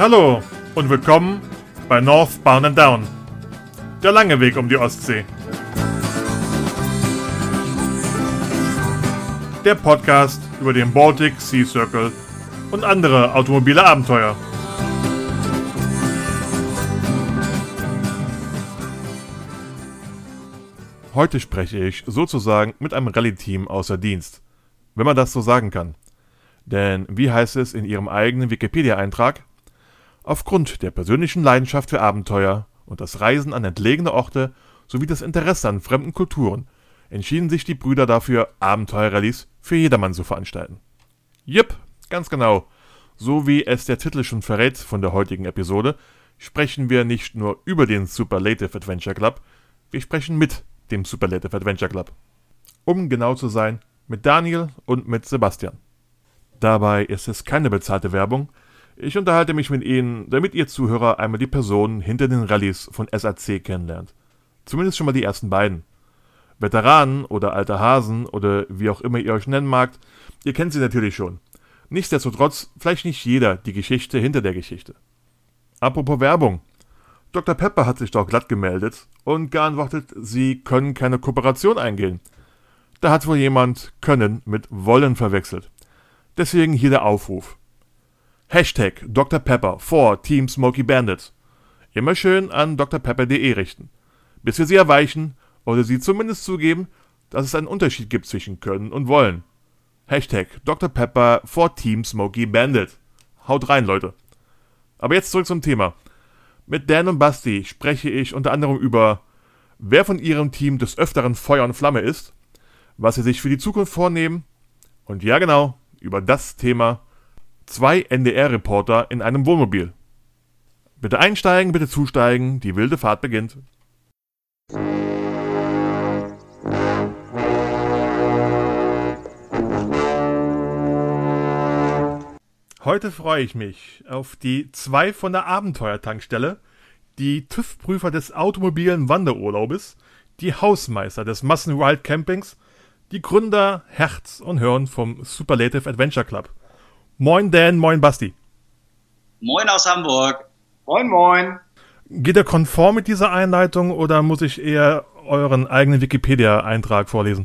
Hallo und willkommen bei Northbound and Down. Der lange Weg um die Ostsee. Der Podcast über den Baltic Sea Circle und andere automobile Abenteuer. Heute spreche ich sozusagen mit einem Rallye-Team außer Dienst, wenn man das so sagen kann. Denn wie heißt es in ihrem eigenen Wikipedia-Eintrag? Aufgrund der persönlichen Leidenschaft für Abenteuer und das Reisen an entlegene Orte sowie das Interesse an fremden Kulturen entschieden sich die Brüder dafür, Abenteuerrallyes für jedermann zu veranstalten. Jep, ganz genau. So wie es der Titel schon verrät von der heutigen Episode, sprechen wir nicht nur über den Superlative Adventure Club, wir sprechen mit dem Superlative Adventure Club. Um genau zu sein, mit Daniel und mit Sebastian. Dabei ist es keine bezahlte Werbung. Ich unterhalte mich mit Ihnen, damit Ihr Zuhörer einmal die Personen hinter den Rallyes von SAC kennenlernt. Zumindest schon mal die ersten beiden. Veteranen oder alte Hasen oder wie auch immer ihr euch nennen magt, ihr kennt sie natürlich schon. Nichtsdestotrotz vielleicht nicht jeder die Geschichte hinter der Geschichte. Apropos Werbung. Dr. Pepper hat sich doch glatt gemeldet und geantwortet, sie können keine Kooperation eingehen. Da hat wohl jemand können mit wollen verwechselt. Deswegen hier der Aufruf. Hashtag Dr. Pepper vor Team Smoky Bandits. Immer schön an drpepper.de richten. Bis wir sie erweichen oder sie zumindest zugeben, dass es einen Unterschied gibt zwischen können und wollen. Hashtag Dr. Pepper vor Team Smoky Bandit. Haut rein, Leute. Aber jetzt zurück zum Thema. Mit Dan und Basti spreche ich unter anderem über, wer von ihrem Team des Öfteren Feuer und Flamme ist, was sie sich für die Zukunft vornehmen und ja genau, über das Thema zwei NDR-Reporter in einem Wohnmobil. Bitte einsteigen, bitte zusteigen, die wilde Fahrt beginnt. Heute freue ich mich auf die zwei von der Abenteuertankstelle, die TÜV-Prüfer des automobilen Wanderurlaubes, die Hausmeister des Massenwild Campings, die Gründer Herz und Hirn vom Superlative Adventure Club. Moin Dan, moin Basti. Moin aus Hamburg. Moin, moin. Geht er konform mit dieser Einleitung oder muss ich eher euren eigenen Wikipedia-Eintrag vorlesen?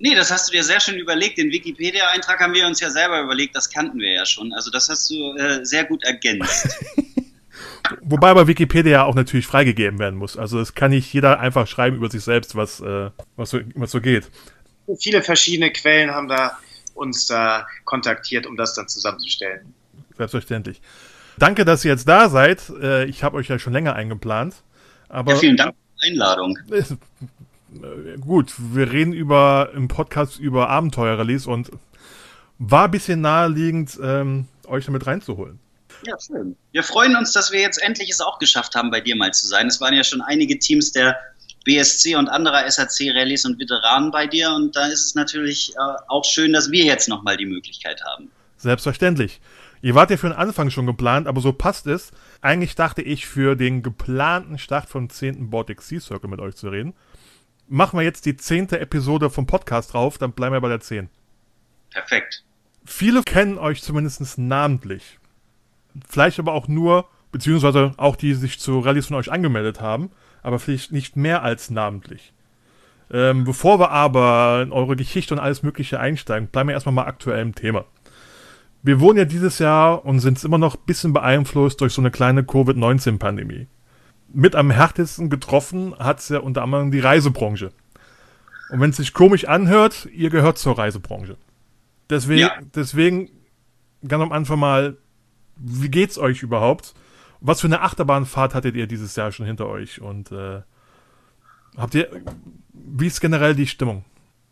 Nee, das hast du dir sehr schön überlegt. Den Wikipedia-Eintrag haben wir uns ja selber überlegt, das kannten wir ja schon. Also das hast du äh, sehr gut ergänzt. Wobei bei Wikipedia auch natürlich freigegeben werden muss. Also es kann nicht jeder einfach schreiben über sich selbst, was, äh, was, so, was so geht. Viele verschiedene Quellen haben da uns da kontaktiert, um das dann zusammenzustellen. Selbstverständlich. Danke, dass ihr jetzt da seid. Äh, ich habe euch ja schon länger eingeplant. Aber ja, vielen Dank für die Einladung. Äh, gut, wir reden über im Podcast über Abenteuerrallyes und war ein bisschen naheliegend, ähm, euch damit reinzuholen. Ja, schön. Wir freuen uns, dass wir jetzt endlich es auch geschafft haben, bei dir mal zu sein. Es waren ja schon einige Teams der BSC und anderer SAC-Rallyes und Veteranen bei dir und da ist es natürlich äh, auch schön, dass wir jetzt nochmal die Möglichkeit haben. Selbstverständlich. Ihr wart ja für den Anfang schon geplant, aber so passt es. Eigentlich dachte ich, für den geplanten Start vom 10. Baltic Sea Circle mit euch zu reden machen wir jetzt die zehnte Episode vom Podcast drauf, dann bleiben wir bei der 10. Perfekt. Viele kennen euch zumindest namentlich. Vielleicht aber auch nur, beziehungsweise auch die, die sich zu Rallyes von euch angemeldet haben, aber vielleicht nicht mehr als namentlich. Ähm, bevor wir aber in eure Geschichte und alles Mögliche einsteigen, bleiben wir erstmal mal aktuell im Thema. Wir wohnen ja dieses Jahr und sind immer noch ein bisschen beeinflusst durch so eine kleine Covid-19-Pandemie mit am härtesten getroffen hat es ja unter anderem die Reisebranche. Und wenn es sich komisch anhört, ihr gehört zur Reisebranche. Deswegen, ja. deswegen ganz am Anfang mal, wie geht's euch überhaupt? Was für eine Achterbahnfahrt hattet ihr dieses Jahr schon hinter euch? Und äh, habt ihr, wie ist generell die Stimmung?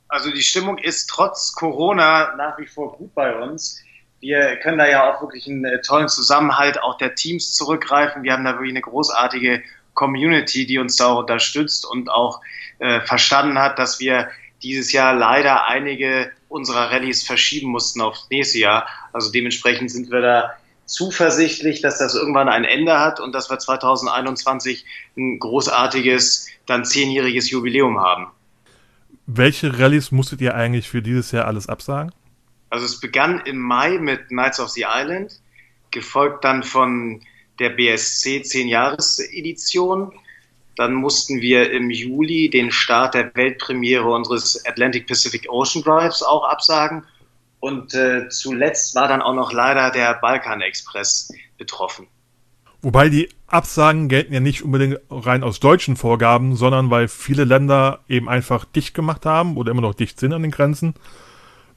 Also die Stimmung ist trotz Corona nach wie vor gut bei uns wir können da ja auch wirklich einen äh, tollen Zusammenhalt auch der Teams zurückgreifen. Wir haben da wirklich eine großartige Community, die uns da auch unterstützt und auch äh, verstanden hat, dass wir dieses Jahr leider einige unserer Rallyes verschieben mussten aufs nächste Jahr. Also dementsprechend sind wir da zuversichtlich, dass das irgendwann ein Ende hat und dass wir 2021 ein großartiges, dann zehnjähriges Jubiläum haben. Welche Rallyes musstet ihr eigentlich für dieses Jahr alles absagen? Also es begann im Mai mit Knights of the Island, gefolgt dann von der BSC 10-Jahres-Edition. Dann mussten wir im Juli den Start der Weltpremiere unseres Atlantic Pacific Ocean Drives auch absagen. Und äh, zuletzt war dann auch noch leider der Balkan Express betroffen. Wobei die Absagen gelten ja nicht unbedingt rein aus deutschen Vorgaben, sondern weil viele Länder eben einfach dicht gemacht haben oder immer noch dicht sind an den Grenzen.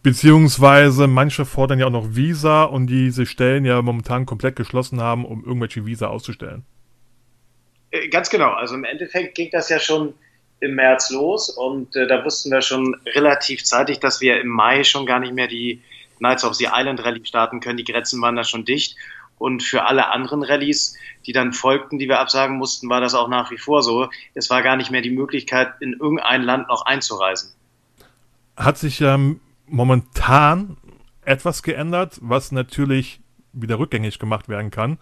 Beziehungsweise manche fordern ja auch noch Visa und diese Stellen ja momentan komplett geschlossen haben, um irgendwelche Visa auszustellen. Äh, ganz genau. Also im Endeffekt ging das ja schon im März los und äh, da wussten wir schon relativ zeitig, dass wir im Mai schon gar nicht mehr die Knights of the Island Rallye starten können. Die Grenzen waren da schon dicht und für alle anderen Rallyes, die dann folgten, die wir absagen mussten, war das auch nach wie vor so. Es war gar nicht mehr die Möglichkeit, in irgendein Land noch einzureisen. Hat sich ja momentan etwas geändert, was natürlich wieder rückgängig gemacht werden kann,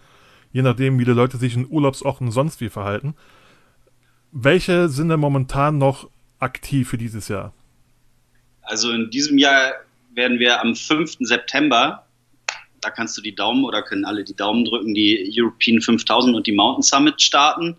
je nachdem, wie die Leute sich in Urlaubsorten sonst wie verhalten. Welche sind denn momentan noch aktiv für dieses Jahr? Also in diesem Jahr werden wir am 5. September da kannst du die Daumen oder können alle die Daumen drücken, die European 5000 und die Mountain Summit starten.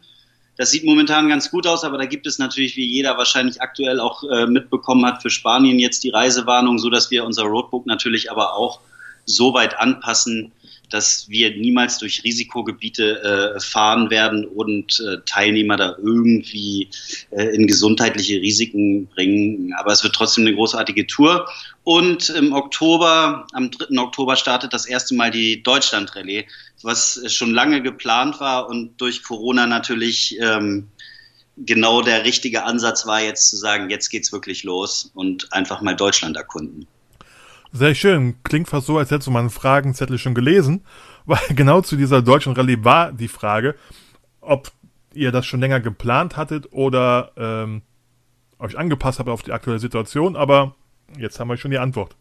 Das sieht momentan ganz gut aus, aber da gibt es natürlich, wie jeder wahrscheinlich aktuell auch äh, mitbekommen hat, für Spanien jetzt die Reisewarnung, so dass wir unser Roadbook natürlich aber auch so weit anpassen, dass wir niemals durch Risikogebiete äh, fahren werden und äh, Teilnehmer da irgendwie äh, in gesundheitliche Risiken bringen. Aber es wird trotzdem eine großartige Tour. Und im Oktober, am 3. Oktober startet das erste Mal die Deutschland-Rallye, was schon lange geplant war und durch Corona natürlich ähm, genau der richtige Ansatz war, jetzt zu sagen, jetzt geht's wirklich los und einfach mal Deutschland erkunden. Sehr schön. Klingt fast so, als hättest du meinen Fragenzettel schon gelesen, weil genau zu dieser deutschen Rallye war die Frage, ob ihr das schon länger geplant hattet oder ähm, euch angepasst habt auf die aktuelle Situation, aber jetzt haben wir schon die Antwort.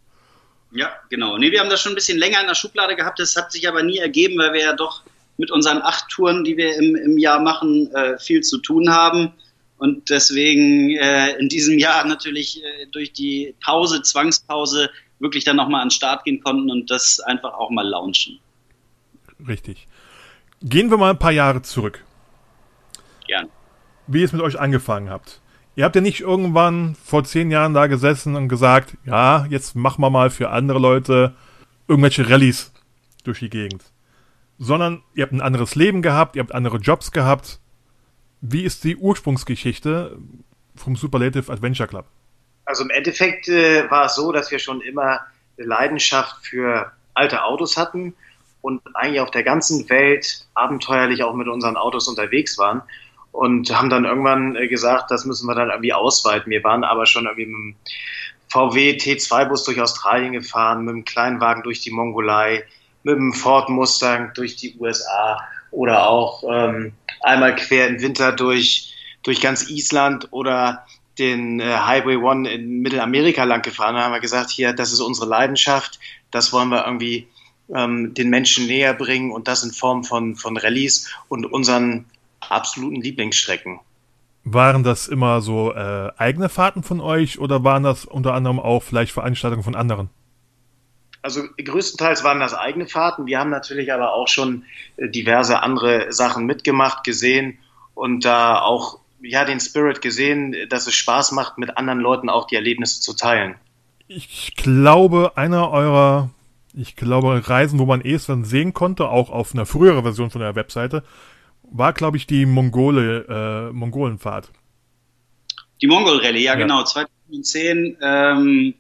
Ja, genau. Nee, wir haben das schon ein bisschen länger in der Schublade gehabt. Das hat sich aber nie ergeben, weil wir ja doch mit unseren acht Touren, die wir im, im Jahr machen, äh, viel zu tun haben. Und deswegen äh, in diesem Jahr natürlich äh, durch die Pause, Zwangspause, wirklich dann nochmal an den Start gehen konnten und das einfach auch mal launchen. Richtig. Gehen wir mal ein paar Jahre zurück. Gern. Wie ihr es mit euch angefangen habt. Ihr habt ja nicht irgendwann vor zehn Jahren da gesessen und gesagt, ja, jetzt machen wir mal für andere Leute irgendwelche Rallyes durch die Gegend. Sondern ihr habt ein anderes Leben gehabt, ihr habt andere Jobs gehabt. Wie ist die Ursprungsgeschichte vom Superlative Adventure Club? Also im Endeffekt äh, war es so, dass wir schon immer eine Leidenschaft für alte Autos hatten und eigentlich auf der ganzen Welt abenteuerlich auch mit unseren Autos unterwegs waren und haben dann irgendwann äh, gesagt, das müssen wir dann irgendwie ausweiten. Wir waren aber schon irgendwie mit dem VW T2-Bus durch Australien gefahren, mit dem Kleinwagen durch die Mongolei, mit dem Ford Mustang durch die USA oder auch ähm, einmal quer im Winter durch, durch ganz Island oder den äh, Highway One in Mittelamerika lang gefahren und haben wir gesagt, hier, das ist unsere Leidenschaft, das wollen wir irgendwie ähm, den Menschen näher bringen und das in Form von, von Rallyes und unseren absoluten Lieblingsstrecken. Waren das immer so äh, eigene Fahrten von euch oder waren das unter anderem auch vielleicht Veranstaltungen von anderen? Also größtenteils waren das eigene Fahrten. Wir haben natürlich aber auch schon äh, diverse andere Sachen mitgemacht, gesehen und da auch ja, den Spirit gesehen, dass es Spaß macht, mit anderen Leuten auch die Erlebnisse zu teilen. Ich glaube, einer eurer, ich glaube, Reisen, wo man es dann sehen konnte, auch auf einer früheren Version von der Webseite, war, glaube ich, die Mongole, äh, Mongolenfahrt. Die Mongol Rallye, ja, ja, genau. 2010 ähm,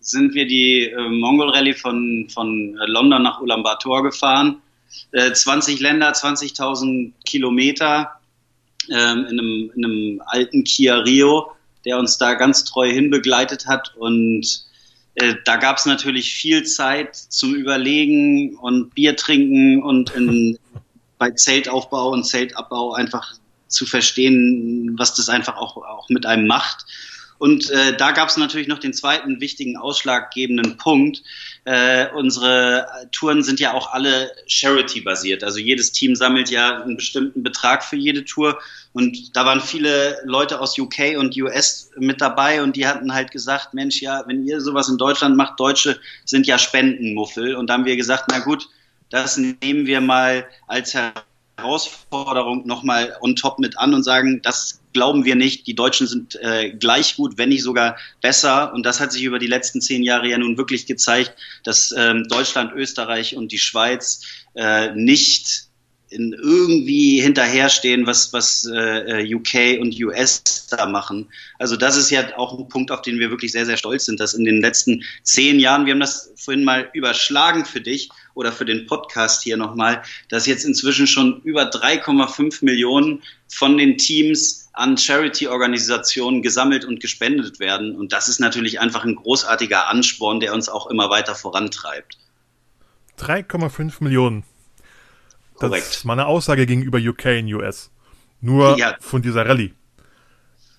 sind wir die äh, Mongol Rallye von, von London nach Ulaanbaatar gefahren. Äh, 20 Länder, 20.000 Kilometer ähm, in, einem, in einem alten Kia Rio, der uns da ganz treu hinbegleitet hat. Und äh, da gab es natürlich viel Zeit zum Überlegen und Bier trinken und in, bei Zeltaufbau und Zeltabbau einfach zu verstehen, was das einfach auch, auch mit einem macht. Und äh, da gab es natürlich noch den zweiten wichtigen ausschlaggebenden Punkt. Äh, unsere Touren sind ja auch alle Charity-basiert. Also jedes Team sammelt ja einen bestimmten Betrag für jede Tour. Und da waren viele Leute aus UK und US mit dabei und die hatten halt gesagt, Mensch, ja, wenn ihr sowas in Deutschland macht, Deutsche sind ja Spendenmuffel. Und da haben wir gesagt, na gut, das nehmen wir mal als Herausforderung nochmal on top mit an und sagen, das glauben wir nicht. Die Deutschen sind äh, gleich gut, wenn nicht sogar besser. Und das hat sich über die letzten zehn Jahre ja nun wirklich gezeigt, dass ähm, Deutschland, Österreich und die Schweiz äh, nicht in irgendwie hinterherstehen, was, was äh, UK und US da machen. Also das ist ja auch ein Punkt, auf den wir wirklich sehr, sehr stolz sind, dass in den letzten zehn Jahren, wir haben das vorhin mal überschlagen für dich oder für den Podcast hier nochmal, dass jetzt inzwischen schon über 3,5 Millionen von den Teams an Charity-Organisationen gesammelt und gespendet werden. Und das ist natürlich einfach ein großartiger Ansporn, der uns auch immer weiter vorantreibt. 3,5 Millionen. Korrekt. Das ist meine Aussage gegenüber UK und US. Nur ja. von dieser Rallye.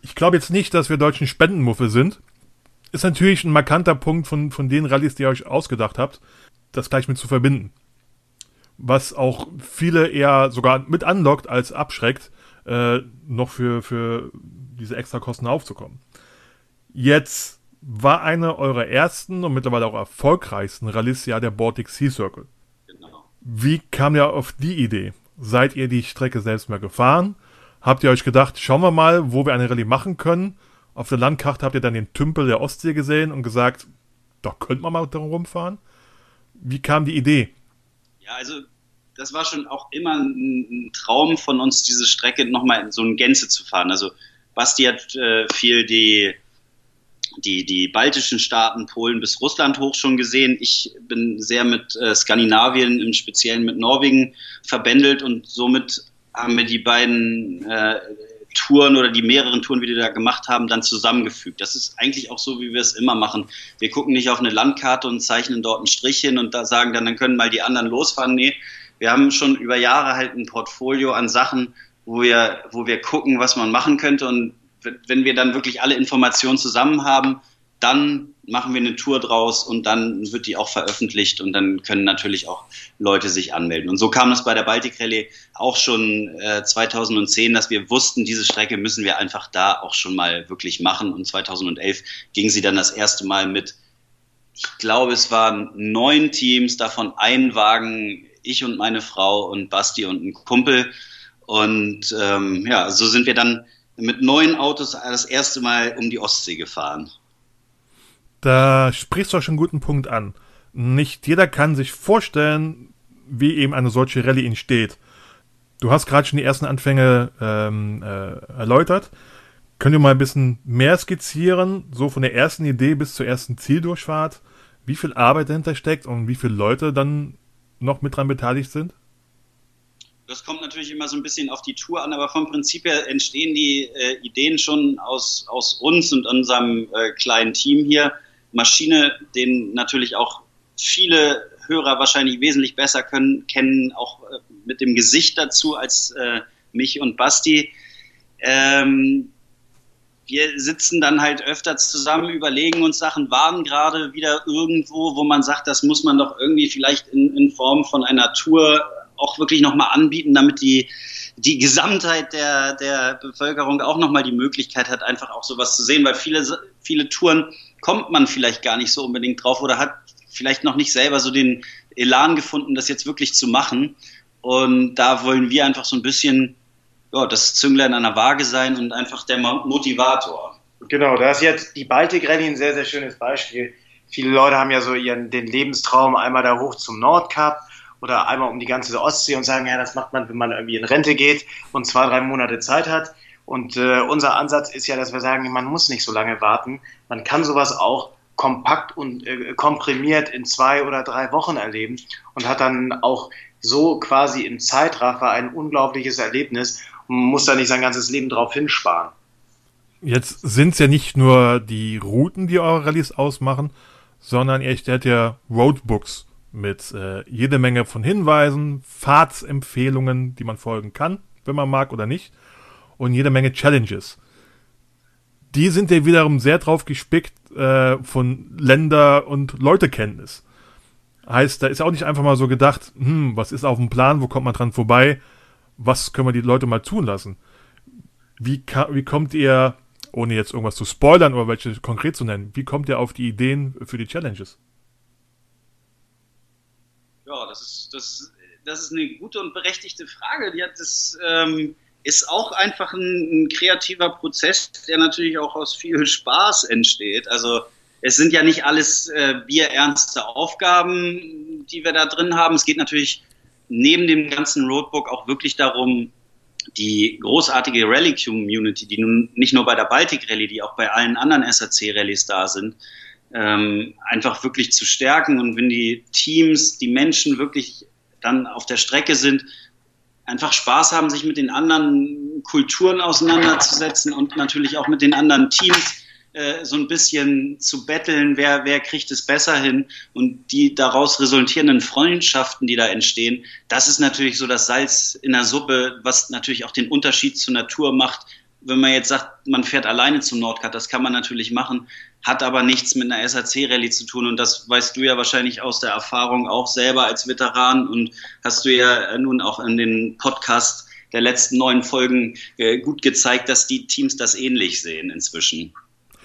Ich glaube jetzt nicht, dass wir deutschen Spendenmuffel sind. Ist natürlich ein markanter Punkt von, von den Rallyes, die ihr euch ausgedacht habt, das gleich mit zu verbinden. Was auch viele eher sogar mit anlockt als abschreckt, äh, noch für, für diese Extrakosten aufzukommen. Jetzt war eine eurer ersten und mittlerweile auch erfolgreichsten Rallyes ja der Baltic Sea Circle. Wie kam ihr auf die Idee? Seid ihr die Strecke selbst mal gefahren? Habt ihr euch gedacht, schauen wir mal, wo wir eine Rallye machen können? Auf der Landkarte habt ihr dann den Tümpel der Ostsee gesehen und gesagt, doch könnte man mal darum rumfahren? Wie kam die Idee? Ja, also das war schon auch immer ein, Traum von uns, diese Strecke nochmal in so eine Gänze zu fahren. Also Basti hat äh, viel die die, die baltischen Staaten, Polen bis Russland hoch schon gesehen. Ich bin sehr mit äh, Skandinavien, im Speziellen mit Norwegen verbändelt und somit haben wir die beiden äh, Touren oder die mehreren Touren, die wir da gemacht haben, dann zusammengefügt. Das ist eigentlich auch so, wie wir es immer machen. Wir gucken nicht auf eine Landkarte und zeichnen dort einen Strich hin und da sagen dann, dann können mal die anderen losfahren. Nee, wir haben schon über Jahre halt ein Portfolio an Sachen, wo wir, wo wir gucken, was man machen könnte und wenn wir dann wirklich alle Informationen zusammen haben, dann machen wir eine Tour draus und dann wird die auch veröffentlicht und dann können natürlich auch Leute sich anmelden. Und so kam es bei der Baltic Rallye auch schon äh, 2010, dass wir wussten, diese Strecke müssen wir einfach da auch schon mal wirklich machen. Und 2011 ging sie dann das erste Mal mit, ich glaube, es waren neun Teams, davon ein Wagen, ich und meine Frau und Basti und ein Kumpel. Und ähm, ja, so sind wir dann mit neuen Autos das erste Mal um die Ostsee gefahren. Da sprichst du auch schon einen guten Punkt an. Nicht jeder kann sich vorstellen, wie eben eine solche Rallye entsteht. Du hast gerade schon die ersten Anfänge ähm, äh, erläutert. Könnt ihr mal ein bisschen mehr skizzieren, so von der ersten Idee bis zur ersten Zieldurchfahrt, wie viel Arbeit dahinter steckt und wie viele Leute dann noch mit dran beteiligt sind? Das kommt natürlich immer so ein bisschen auf die Tour an, aber vom Prinzip her entstehen die äh, Ideen schon aus, aus uns und unserem äh, kleinen Team hier. Maschine, den natürlich auch viele Hörer wahrscheinlich wesentlich besser können, kennen, auch äh, mit dem Gesicht dazu als äh, mich und Basti. Ähm, wir sitzen dann halt öfter zusammen, überlegen uns Sachen, waren gerade wieder irgendwo, wo man sagt, das muss man doch irgendwie vielleicht in, in Form von einer Tour auch wirklich nochmal anbieten, damit die, die Gesamtheit der, der Bevölkerung auch nochmal die Möglichkeit hat, einfach auch sowas zu sehen, weil viele, viele Touren kommt man vielleicht gar nicht so unbedingt drauf oder hat vielleicht noch nicht selber so den Elan gefunden, das jetzt wirklich zu machen. Und da wollen wir einfach so ein bisschen ja, das Zünglein an der Waage sein und einfach der Motivator. Genau, da ist jetzt die Baltic Rallye ein sehr, sehr schönes Beispiel. Viele Leute haben ja so ihren, den Lebenstraum einmal da hoch zum Nordkap oder einmal um die ganze Ostsee und sagen, ja, das macht man, wenn man irgendwie in Rente geht und zwei, drei Monate Zeit hat. Und äh, unser Ansatz ist ja, dass wir sagen, man muss nicht so lange warten. Man kann sowas auch kompakt und äh, komprimiert in zwei oder drei Wochen erleben und hat dann auch so quasi im Zeitraffer ein unglaubliches Erlebnis und muss da nicht sein ganzes Leben drauf hinsparen. Jetzt sind es ja nicht nur die Routen, die eure Rallyes ausmachen, sondern ihr stellt ja Roadbooks mit äh, jede Menge von Hinweisen, Fahrtsempfehlungen, die man folgen kann, wenn man mag oder nicht, und jede Menge Challenges. Die sind ja wiederum sehr drauf gespickt äh, von Länder- und Leutekenntnis. Heißt, da ist auch nicht einfach mal so gedacht, hm, was ist auf dem Plan, wo kommt man dran vorbei, was können wir die Leute mal tun lassen. Wie, wie kommt ihr, ohne jetzt irgendwas zu spoilern oder welche konkret zu nennen, wie kommt ihr auf die Ideen für die Challenges? Ja, das ist, das, das ist eine gute und berechtigte Frage. Die hat das ähm, ist auch einfach ein, ein, kreativer Prozess, der natürlich auch aus viel Spaß entsteht. Also es sind ja nicht alles äh, bierernste Aufgaben, die wir da drin haben. Es geht natürlich neben dem ganzen Roadbook auch wirklich darum, die großartige Rallye-Community, die nun nicht nur bei der Baltic Rallye, die auch bei allen anderen SAC-Rallyes da sind, ähm, einfach wirklich zu stärken. Und wenn die Teams, die Menschen wirklich dann auf der Strecke sind, einfach Spaß haben, sich mit den anderen Kulturen auseinanderzusetzen und natürlich auch mit den anderen Teams äh, so ein bisschen zu betteln, wer, wer kriegt es besser hin und die daraus resultierenden Freundschaften, die da entstehen, das ist natürlich so das Salz in der Suppe, was natürlich auch den Unterschied zur Natur macht. Wenn man jetzt sagt, man fährt alleine zum Nordkap, das kann man natürlich machen, hat aber nichts mit einer SAC-Rallye zu tun. Und das weißt du ja wahrscheinlich aus der Erfahrung auch selber als Veteran. Und hast du ja nun auch in den Podcast der letzten neun Folgen äh, gut gezeigt, dass die Teams das ähnlich sehen inzwischen.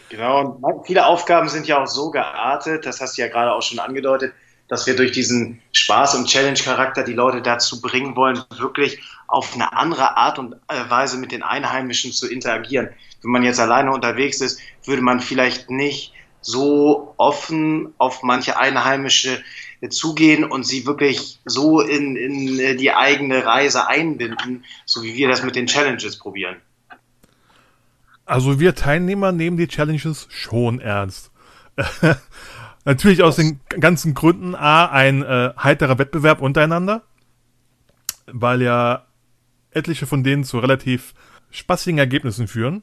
Genau, und viele Aufgaben sind ja auch so geartet, das hast du ja gerade auch schon angedeutet, dass wir durch diesen Spaß- und Challenge-Charakter die Leute dazu bringen wollen, wirklich auf eine andere Art und äh, Weise mit den Einheimischen zu interagieren. Wenn man jetzt alleine unterwegs ist, würde man vielleicht nicht so offen auf manche Einheimische zugehen und sie wirklich so in, in äh, die eigene Reise einbinden, so wie wir das mit den Challenges probieren. Also wir Teilnehmer nehmen die Challenges schon ernst. Natürlich aus den ganzen Gründen. A, ein äh, heiterer Wettbewerb untereinander, weil ja etliche von denen zu relativ spaßigen Ergebnissen führen.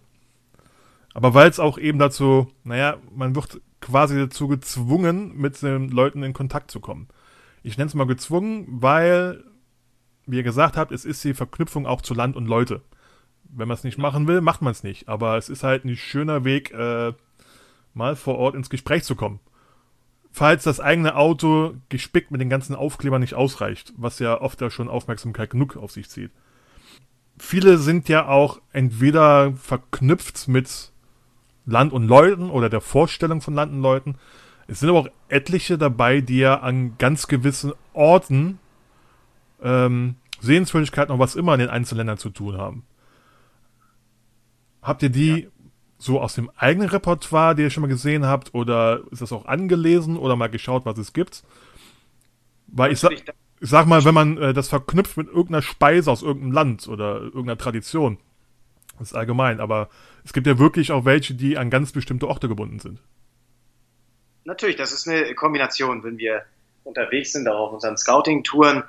Aber weil es auch eben dazu, naja, man wird quasi dazu gezwungen, mit den Leuten in Kontakt zu kommen. Ich nenne es mal gezwungen, weil, wie ihr gesagt habt, es ist die Verknüpfung auch zu Land und Leute. Wenn man es nicht machen will, macht man es nicht. Aber es ist halt ein schöner Weg, äh, mal vor Ort ins Gespräch zu kommen. Falls das eigene Auto gespickt mit den ganzen Aufklebern nicht ausreicht, was ja oft ja schon Aufmerksamkeit genug auf sich zieht. Viele sind ja auch entweder verknüpft mit Land und Leuten oder der Vorstellung von Land und Leuten. Es sind aber auch etliche dabei, die ja an ganz gewissen Orten ähm, Sehenswürdigkeiten und was immer in den einzelnen Ländern zu tun haben. Habt ihr die ja. So aus dem eigenen Repertoire, die ihr schon mal gesehen habt, oder ist das auch angelesen oder mal geschaut, was es gibt? Weil ich, sa ich sag mal, wenn man äh, das verknüpft mit irgendeiner Speise aus irgendeinem Land oder irgendeiner Tradition, das ist allgemein, aber es gibt ja wirklich auch welche, die an ganz bestimmte Orte gebunden sind. Natürlich, das ist eine Kombination, wenn wir unterwegs sind, auch auf unseren Scouting-Touren,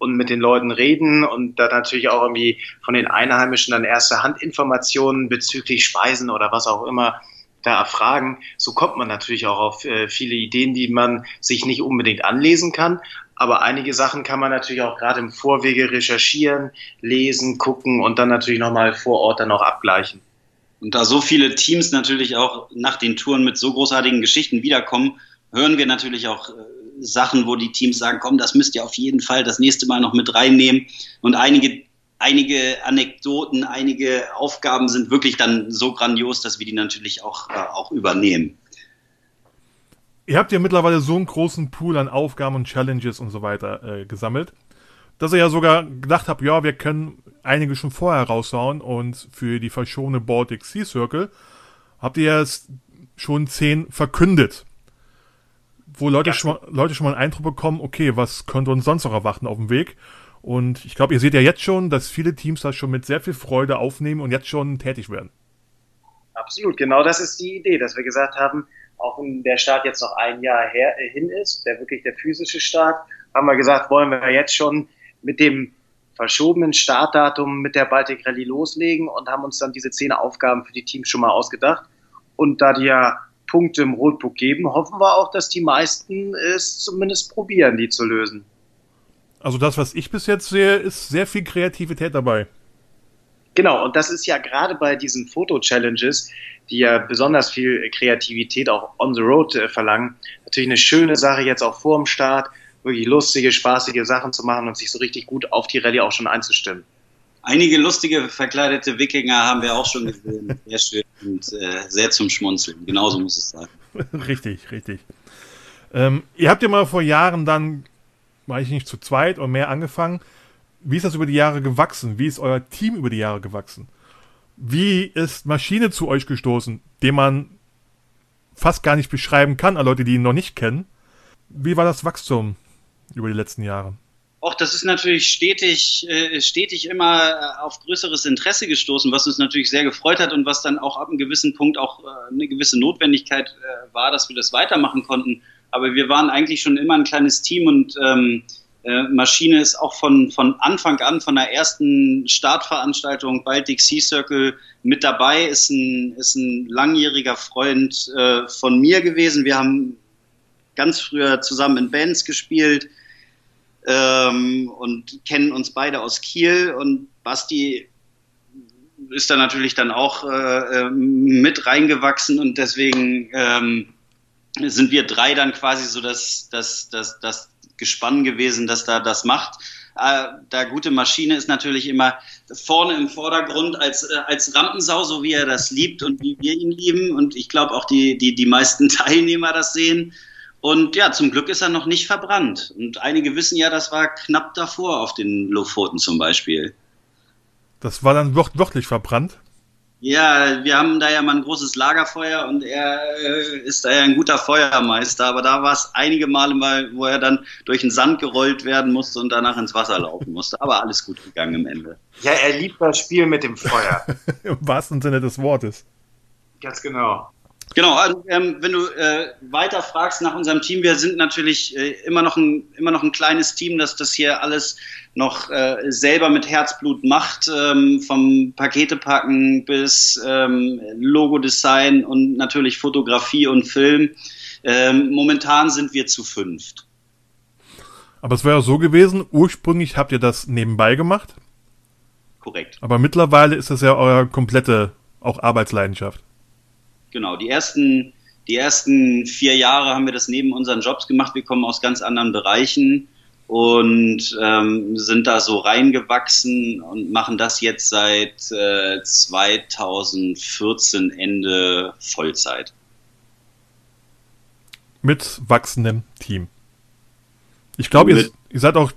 und mit den Leuten reden und da natürlich auch irgendwie von den Einheimischen dann erste Handinformationen bezüglich Speisen oder was auch immer da erfragen. So kommt man natürlich auch auf äh, viele Ideen, die man sich nicht unbedingt anlesen kann. Aber einige Sachen kann man natürlich auch gerade im Vorwege recherchieren, lesen, gucken und dann natürlich nochmal vor Ort dann auch abgleichen. Und da so viele Teams natürlich auch nach den Touren mit so großartigen Geschichten wiederkommen, hören wir natürlich auch äh, Sachen, wo die Teams sagen, komm, das müsst ihr auf jeden Fall das nächste Mal noch mit reinnehmen. Und einige, einige Anekdoten, einige Aufgaben sind wirklich dann so grandios, dass wir die natürlich auch, äh, auch übernehmen. Ihr habt ja mittlerweile so einen großen Pool an Aufgaben und Challenges und so weiter äh, gesammelt, dass ihr ja sogar gedacht habt, ja, wir können einige schon vorher raushauen und für die verschobene Baltic Sea Circle habt ihr jetzt schon zehn verkündet wo Leute, ja. schon, mal, Leute schon mal einen Eindruck bekommen, okay, was könnte uns sonst noch erwarten auf dem Weg? Und ich glaube, ihr seht ja jetzt schon, dass viele Teams das schon mit sehr viel Freude aufnehmen und jetzt schon tätig werden. Absolut, genau das ist die Idee, dass wir gesagt haben, auch wenn der Start jetzt noch ein Jahr her, äh, hin ist, der wirklich der physische Start, haben wir gesagt, wollen wir jetzt schon mit dem verschobenen Startdatum mit der Baltic Rallye loslegen und haben uns dann diese zehn Aufgaben für die Teams schon mal ausgedacht. Und da die ja Punkte im Roadbook geben, hoffen wir auch, dass die meisten es zumindest probieren, die zu lösen. Also das, was ich bis jetzt sehe, ist sehr viel Kreativität dabei. Genau, und das ist ja gerade bei diesen Foto-Challenges, die ja besonders viel Kreativität auch on the road äh, verlangen, natürlich eine schöne Sache jetzt auch vor dem Start, wirklich lustige, spaßige Sachen zu machen und sich so richtig gut auf die Rallye auch schon einzustimmen. Einige lustige verkleidete Wikinger haben wir auch schon gesehen. Sehr schön und äh, sehr zum Schmunzeln. Genauso muss es sein. richtig, richtig. Ähm, ihr habt ja mal vor Jahren dann eigentlich nicht zu zweit oder mehr angefangen. Wie ist das über die Jahre gewachsen? Wie ist euer Team über die Jahre gewachsen? Wie ist Maschine zu euch gestoßen, den man fast gar nicht beschreiben kann an Leute, die ihn noch nicht kennen? Wie war das Wachstum über die letzten Jahre? Auch das ist natürlich stetig, äh, stetig immer äh, auf größeres Interesse gestoßen, was uns natürlich sehr gefreut hat und was dann auch ab einem gewissen Punkt auch äh, eine gewisse Notwendigkeit äh, war, dass wir das weitermachen konnten. Aber wir waren eigentlich schon immer ein kleines Team und ähm, äh, Maschine ist auch von, von Anfang an, von der ersten Startveranstaltung Baltic Sea Circle mit dabei, ist ein, ist ein langjähriger Freund äh, von mir gewesen. Wir haben ganz früher zusammen in Bands gespielt ähm, und kennen uns beide aus Kiel und Basti ist da natürlich dann auch äh, äh, mit reingewachsen und deswegen ähm, sind wir drei dann quasi so das, das, das, das Gespann gewesen, das da das macht. Äh, da gute Maschine ist natürlich immer vorne im Vordergrund als, äh, als Rampensau, so wie er das liebt und wie wir ihn lieben. Und ich glaube auch die, die, die meisten Teilnehmer das sehen. Und ja, zum Glück ist er noch nicht verbrannt. Und einige wissen ja, das war knapp davor auf den Lofoten zum Beispiel. Das war dann wörtlich verbrannt? Ja, wir haben da ja mal ein großes Lagerfeuer und er äh, ist da ja ein guter Feuermeister, aber da war es einige Male mal, wo er dann durch den Sand gerollt werden musste und danach ins Wasser laufen musste. Aber alles gut gegangen im Ende. Ja, er liebt das Spiel mit dem Feuer. Im wahrsten Sinne des Wortes. Ganz genau. Genau, also, ähm, wenn du äh, weiter fragst nach unserem Team, wir sind natürlich äh, immer, noch ein, immer noch ein kleines Team, das das hier alles noch äh, selber mit Herzblut macht, ähm, vom Paketepacken bis ähm, Logodesign und natürlich Fotografie und Film. Ähm, momentan sind wir zu fünft. Aber es wäre ja so gewesen, ursprünglich habt ihr das nebenbei gemacht. Korrekt. Aber mittlerweile ist das ja eure komplette auch Arbeitsleidenschaft. Genau, die ersten, die ersten vier Jahre haben wir das neben unseren Jobs gemacht. Wir kommen aus ganz anderen Bereichen und ähm, sind da so reingewachsen und machen das jetzt seit äh, 2014 Ende Vollzeit. Mit wachsendem Team. Ich glaube, ihr, ihr, seid auch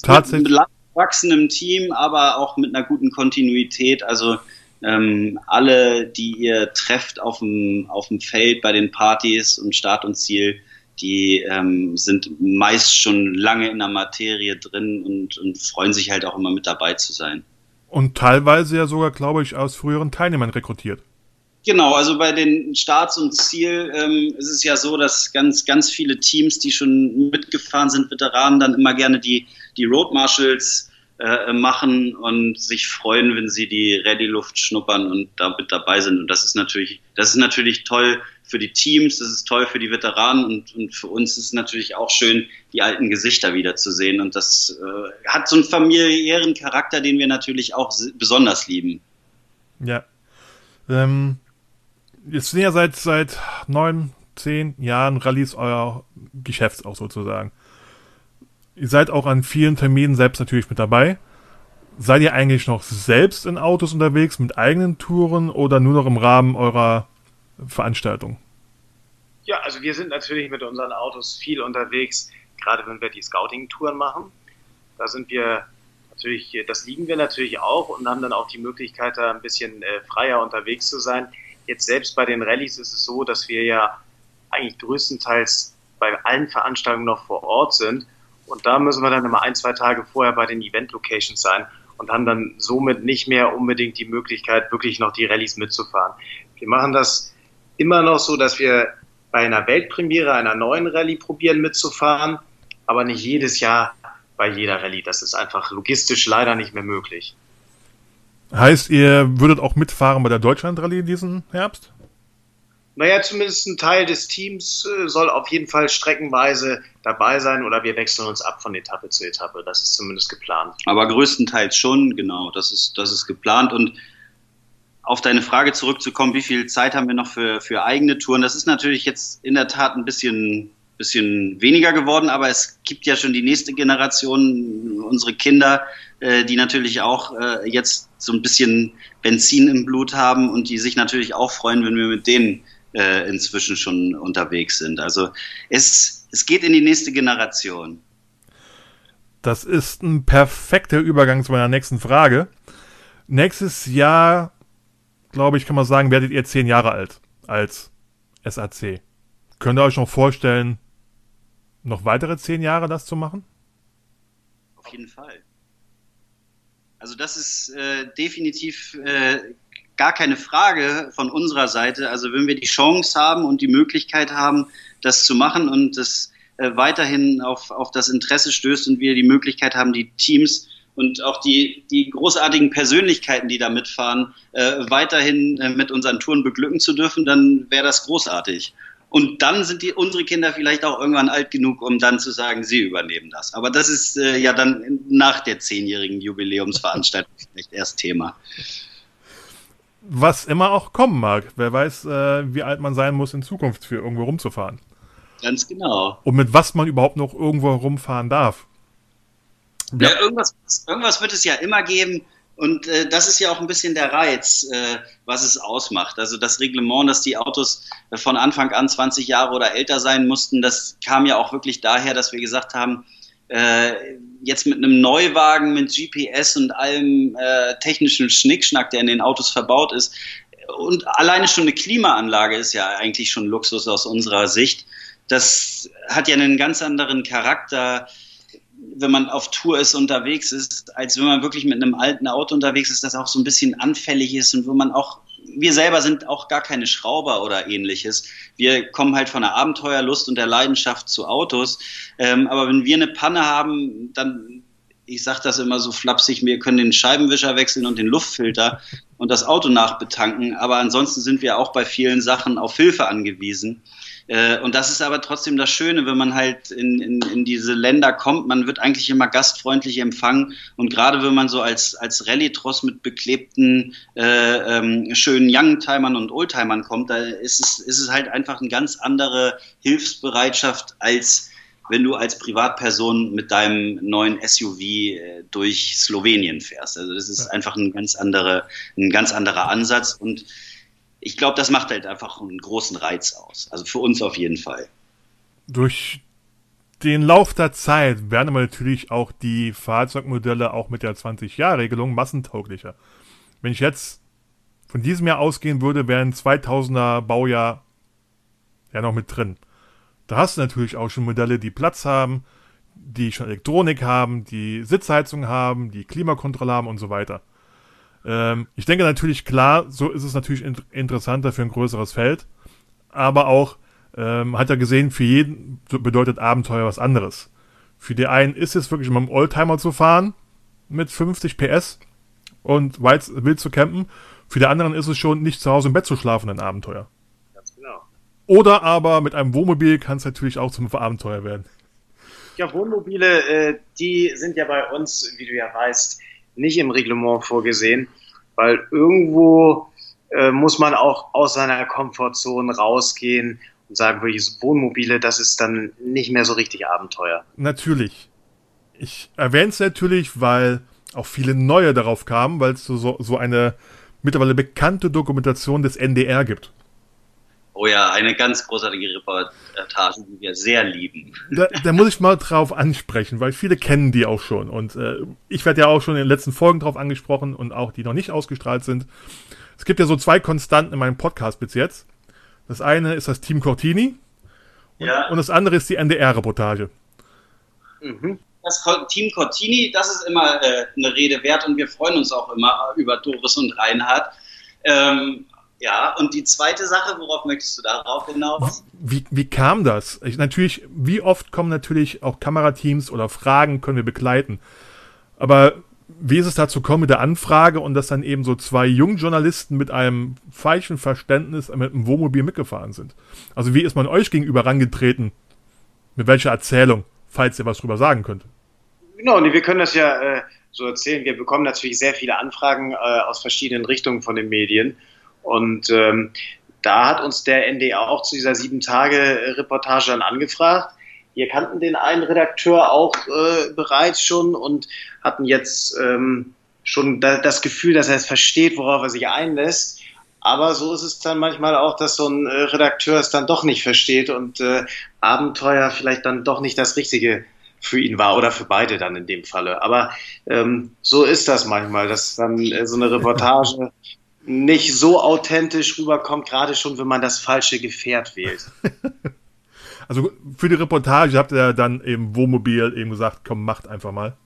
tatsächlich. Mit wachsendem Team, aber auch mit einer guten Kontinuität. Also ähm, alle, die ihr trefft auf dem, auf dem Feld bei den Partys und Start und Ziel, die ähm, sind meist schon lange in der Materie drin und, und freuen sich halt auch immer mit dabei zu sein. Und teilweise ja sogar, glaube ich, aus früheren Teilnehmern rekrutiert. Genau, also bei den Starts und Ziel ähm, ist es ja so, dass ganz, ganz viele Teams, die schon mitgefahren sind, Veteranen, dann immer gerne die, die Road Marshals äh, machen und sich freuen, wenn sie die Rallye-Luft schnuppern und damit dabei sind. Und das ist natürlich, das ist natürlich toll für die Teams, das ist toll für die Veteranen und, und für uns ist es natürlich auch schön, die alten Gesichter wiederzusehen. Und das äh, hat so einen familiären Charakter, den wir natürlich auch besonders lieben. Ja. Ähm, jetzt sind ja seit, seit neun, zehn Jahren Rallyes euer Geschäft auch sozusagen. Ihr seid auch an vielen Terminen selbst natürlich mit dabei. Seid ihr eigentlich noch selbst in Autos unterwegs mit eigenen Touren oder nur noch im Rahmen eurer Veranstaltung? Ja, also wir sind natürlich mit unseren Autos viel unterwegs, gerade wenn wir die Scouting-Touren machen. Da sind wir natürlich, das lieben wir natürlich auch und haben dann auch die Möglichkeit, da ein bisschen äh, freier unterwegs zu sein. Jetzt selbst bei den Rallyes ist es so, dass wir ja eigentlich größtenteils bei allen Veranstaltungen noch vor Ort sind. Und da müssen wir dann immer ein, zwei Tage vorher bei den Event-Locations sein und haben dann somit nicht mehr unbedingt die Möglichkeit, wirklich noch die Rallyes mitzufahren. Wir machen das immer noch so, dass wir bei einer Weltpremiere einer neuen Rallye probieren mitzufahren, aber nicht jedes Jahr bei jeder Rallye. Das ist einfach logistisch leider nicht mehr möglich. Heißt, ihr würdet auch mitfahren bei der Deutschland-Rallye diesen Herbst? Naja, zumindest ein Teil des Teams äh, soll auf jeden Fall streckenweise dabei sein oder wir wechseln uns ab von Etappe zu Etappe. Das ist zumindest geplant. Aber größtenteils schon, genau. Das ist, das ist geplant. Und auf deine Frage zurückzukommen, wie viel Zeit haben wir noch für, für eigene Touren? Das ist natürlich jetzt in der Tat ein bisschen, bisschen weniger geworden, aber es gibt ja schon die nächste Generation, unsere Kinder, äh, die natürlich auch äh, jetzt so ein bisschen Benzin im Blut haben und die sich natürlich auch freuen, wenn wir mit denen äh, inzwischen schon unterwegs sind. Also es, es geht in die nächste Generation. Das ist ein perfekter Übergang zu meiner nächsten Frage. Nächstes Jahr, glaube ich, kann man sagen, werdet ihr zehn Jahre alt als SAC. Könnt ihr euch noch vorstellen, noch weitere zehn Jahre das zu machen? Auf jeden Fall. Also das ist äh, definitiv äh, gar keine Frage von unserer Seite. Also wenn wir die Chance haben und die Möglichkeit haben, das zu machen und das äh, weiterhin auf, auf das Interesse stößt und wir die Möglichkeit haben, die Teams und auch die, die großartigen Persönlichkeiten, die da mitfahren, äh, weiterhin äh, mit unseren Touren beglücken zu dürfen, dann wäre das großartig. Und dann sind die, unsere Kinder vielleicht auch irgendwann alt genug, um dann zu sagen, sie übernehmen das. Aber das ist äh, ja dann nach der zehnjährigen Jubiläumsveranstaltung vielleicht erst Thema. Was immer auch kommen mag. Wer weiß, äh, wie alt man sein muss in Zukunft für irgendwo rumzufahren. Ganz genau. Und mit was man überhaupt noch irgendwo rumfahren darf. Ja, ja irgendwas, irgendwas wird es ja immer geben, und äh, das ist ja auch ein bisschen der Reiz, äh, was es ausmacht. Also das Reglement, dass die Autos von Anfang an 20 Jahre oder älter sein mussten, das kam ja auch wirklich daher, dass wir gesagt haben, äh, jetzt mit einem Neuwagen mit GPS und allem äh, technischen Schnickschnack, der in den Autos verbaut ist, und alleine schon eine Klimaanlage ist ja eigentlich schon Luxus aus unserer Sicht. Das hat ja einen ganz anderen Charakter wenn man auf Tour ist, unterwegs ist, als wenn man wirklich mit einem alten Auto unterwegs ist, das auch so ein bisschen anfällig ist und wo man auch, wir selber sind auch gar keine Schrauber oder ähnliches. Wir kommen halt von der Abenteuerlust und der Leidenschaft zu Autos. Ähm, aber wenn wir eine Panne haben, dann, ich sage das immer so flapsig, wir können den Scheibenwischer wechseln und den Luftfilter und das Auto nachbetanken. Aber ansonsten sind wir auch bei vielen Sachen auf Hilfe angewiesen. Äh, und das ist aber trotzdem das Schöne, wenn man halt in, in, in diese Länder kommt, man wird eigentlich immer gastfreundlich empfangen. Und gerade wenn man so als, als Rallye-Tross mit beklebten, äh, ähm, schönen Youngtimern und Oldtimern kommt, da ist es, ist es halt einfach eine ganz andere Hilfsbereitschaft als wenn du als Privatperson mit deinem neuen SUV äh, durch Slowenien fährst. Also das ist einfach ein ganz andere, ein ganz anderer Ansatz und ich glaube, das macht halt einfach einen großen Reiz aus. Also für uns auf jeden Fall. Durch den Lauf der Zeit werden aber natürlich auch die Fahrzeugmodelle auch mit der 20-Jahr-Regelung massentauglicher. Wenn ich jetzt von diesem Jahr ausgehen würde, wären 2000er Baujahr ja noch mit drin. Da hast du natürlich auch schon Modelle, die Platz haben, die schon Elektronik haben, die Sitzheizung haben, die Klimakontrolle haben und so weiter. Ähm, ich denke natürlich, klar, so ist es natürlich in interessanter für ein größeres Feld, aber auch, ähm, hat er gesehen, für jeden bedeutet Abenteuer was anderes. Für die einen ist es wirklich, mit einem Oldtimer zu fahren, mit 50 PS und weit, wild zu campen. Für die anderen ist es schon, nicht zu Hause im Bett zu schlafen, ein Abenteuer. Ganz genau. Oder aber mit einem Wohnmobil kann es natürlich auch zum Abenteuer werden. Ja, Wohnmobile, äh, die sind ja bei uns, wie du ja weißt, nicht im Reglement vorgesehen, weil irgendwo äh, muss man auch aus seiner Komfortzone rausgehen und sagen, wirklich Wohnmobile, das ist dann nicht mehr so richtig Abenteuer. Natürlich. Ich erwähne es natürlich, weil auch viele neue darauf kamen, weil es so, so eine mittlerweile bekannte Dokumentation des NDR gibt. Oh ja, eine ganz großartige Reportage, die wir sehr lieben. Da, da muss ich mal drauf ansprechen, weil viele kennen die auch schon. Und äh, ich werde ja auch schon in den letzten Folgen drauf angesprochen und auch die noch nicht ausgestrahlt sind. Es gibt ja so zwei Konstanten in meinem Podcast bis jetzt. Das eine ist das Team Cortini und, ja. und das andere ist die NDR-Reportage. Mhm. Das Team Cortini, das ist immer äh, eine Rede wert und wir freuen uns auch immer über Doris und Reinhard. Ähm, ja, und die zweite Sache, worauf möchtest du darauf hinaus? Wie, wie kam das? Ich, natürlich, wie oft kommen natürlich auch Kamerateams oder Fragen können wir begleiten. Aber wie ist es dazu gekommen mit der Anfrage und dass dann eben so zwei Jungjournalisten mit einem falschen Verständnis mit einem Wohnmobil mitgefahren sind? Also wie ist man euch gegenüber rangetreten? Mit welcher Erzählung, falls ihr was drüber sagen könnt? Genau, nee, wir können das ja äh, so erzählen. Wir bekommen natürlich sehr viele Anfragen äh, aus verschiedenen Richtungen von den Medien. Und ähm, da hat uns der NDR auch zu dieser Sieben-Tage-Reportage dann angefragt. Wir kannten den einen Redakteur auch äh, bereits schon und hatten jetzt ähm, schon da, das Gefühl, dass er es versteht, worauf er sich einlässt. Aber so ist es dann manchmal auch, dass so ein äh, Redakteur es dann doch nicht versteht und äh, Abenteuer vielleicht dann doch nicht das Richtige für ihn war oder für beide dann in dem Falle. Aber ähm, so ist das manchmal, dass dann äh, so eine Reportage nicht so authentisch rüberkommt, gerade schon, wenn man das falsche Gefährt wählt. Also für die Reportage habt ihr dann eben Wohnmobil eben gesagt, komm, macht einfach mal.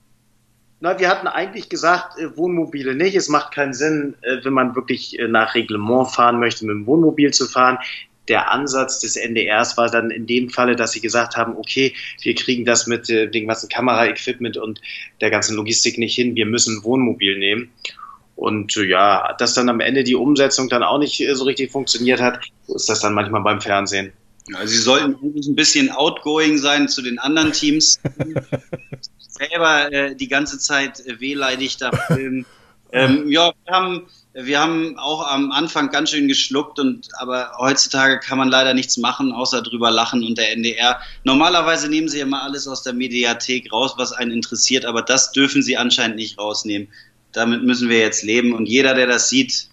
Na, wir hatten eigentlich gesagt, äh, Wohnmobile nicht. Es macht keinen Sinn, äh, wenn man wirklich äh, nach Reglement fahren möchte, mit dem Wohnmobil zu fahren. Der Ansatz des NDRs war dann in dem Falle, dass sie gesagt haben, okay, wir kriegen das mit dem ganzen Kameraequipment und der ganzen Logistik nicht hin, wir müssen ein Wohnmobil nehmen. Und ja, dass dann am Ende die Umsetzung dann auch nicht so richtig funktioniert hat, so ist das dann manchmal beim Fernsehen. Ja, sie sollten ein bisschen outgoing sein zu den anderen Teams. selber äh, die ganze Zeit äh, wehleidig da filmen. ähm, ja, wir haben, wir haben auch am Anfang ganz schön geschluckt und aber heutzutage kann man leider nichts machen, außer drüber lachen und der NDR. Normalerweise nehmen sie immer alles aus der Mediathek raus, was einen interessiert, aber das dürfen sie anscheinend nicht rausnehmen. Damit müssen wir jetzt leben und jeder, der das sieht,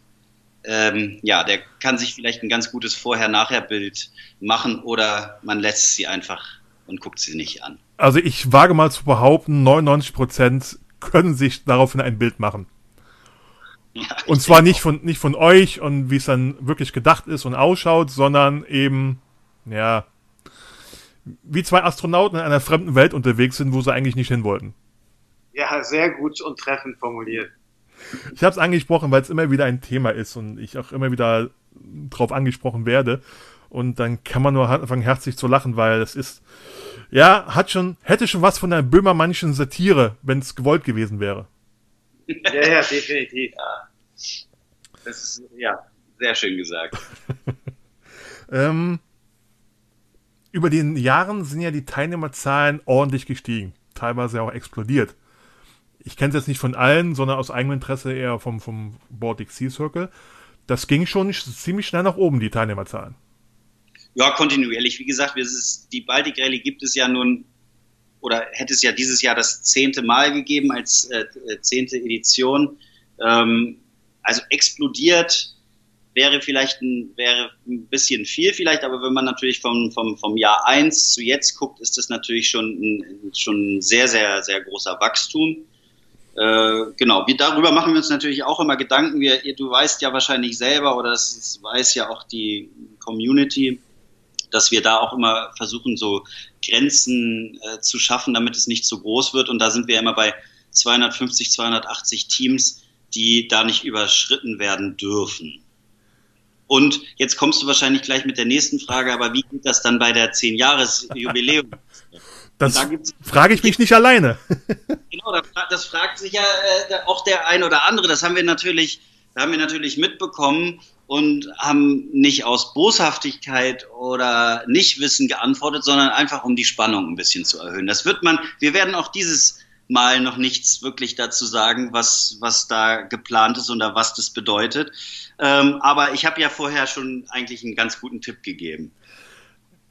ähm, ja, der kann sich vielleicht ein ganz gutes Vorher-Nachher-Bild machen oder man lässt sie einfach und guckt sie nicht an. Also ich wage mal zu behaupten, 99% können sich daraufhin ein Bild machen. Ja, und zwar nicht von, nicht von euch und wie es dann wirklich gedacht ist und ausschaut, sondern eben, ja, wie zwei Astronauten in einer fremden Welt unterwegs sind, wo sie eigentlich nicht hin wollten. Ja, sehr gut und treffend formuliert. Ich habe es angesprochen, weil es immer wieder ein Thema ist und ich auch immer wieder drauf angesprochen werde. Und dann kann man nur anfangen, herzlich zu lachen, weil es ist, ja, hat schon, hätte schon was von einer böhmermannischen Satire, wenn es gewollt gewesen wäre. Ja, ja, definitiv. Ja. Das ist, ja, sehr schön gesagt. ähm, über den Jahren sind ja die Teilnehmerzahlen ordentlich gestiegen, teilweise auch explodiert. Ich kenne es jetzt nicht von allen, sondern aus eigenem Interesse eher vom, vom Baltic Sea Circle. Das ging schon ziemlich schnell nach oben, die Teilnehmerzahlen. Ja, kontinuierlich. Wie gesagt, ist, die Baltic Rallye gibt es ja nun, oder hätte es ja dieses Jahr das zehnte Mal gegeben als äh, äh, zehnte Edition. Ähm, also explodiert wäre vielleicht ein, wäre ein bisschen viel vielleicht, aber wenn man natürlich vom, vom, vom Jahr eins zu jetzt guckt, ist das natürlich schon ein, schon ein sehr, sehr, sehr großer Wachstum. Äh, genau, wir, darüber machen wir uns natürlich auch immer Gedanken. Wir, du weißt ja wahrscheinlich selber, oder das weiß ja auch die Community, dass wir da auch immer versuchen, so Grenzen äh, zu schaffen, damit es nicht zu groß wird. Und da sind wir immer bei 250, 280 Teams, die da nicht überschritten werden dürfen. Und jetzt kommst du wahrscheinlich gleich mit der nächsten Frage, aber wie geht das dann bei der 10-Jahres-Jubiläum? Das da frage ich mich nicht alleine. genau, das fragt sich ja äh, auch der ein oder andere. Das haben wir natürlich, haben wir natürlich mitbekommen und haben nicht aus Boshaftigkeit oder Nichtwissen geantwortet, sondern einfach um die Spannung ein bisschen zu erhöhen. Das wird man, wir werden auch dieses Mal noch nichts wirklich dazu sagen, was, was da geplant ist oder was das bedeutet. Ähm, aber ich habe ja vorher schon eigentlich einen ganz guten Tipp gegeben.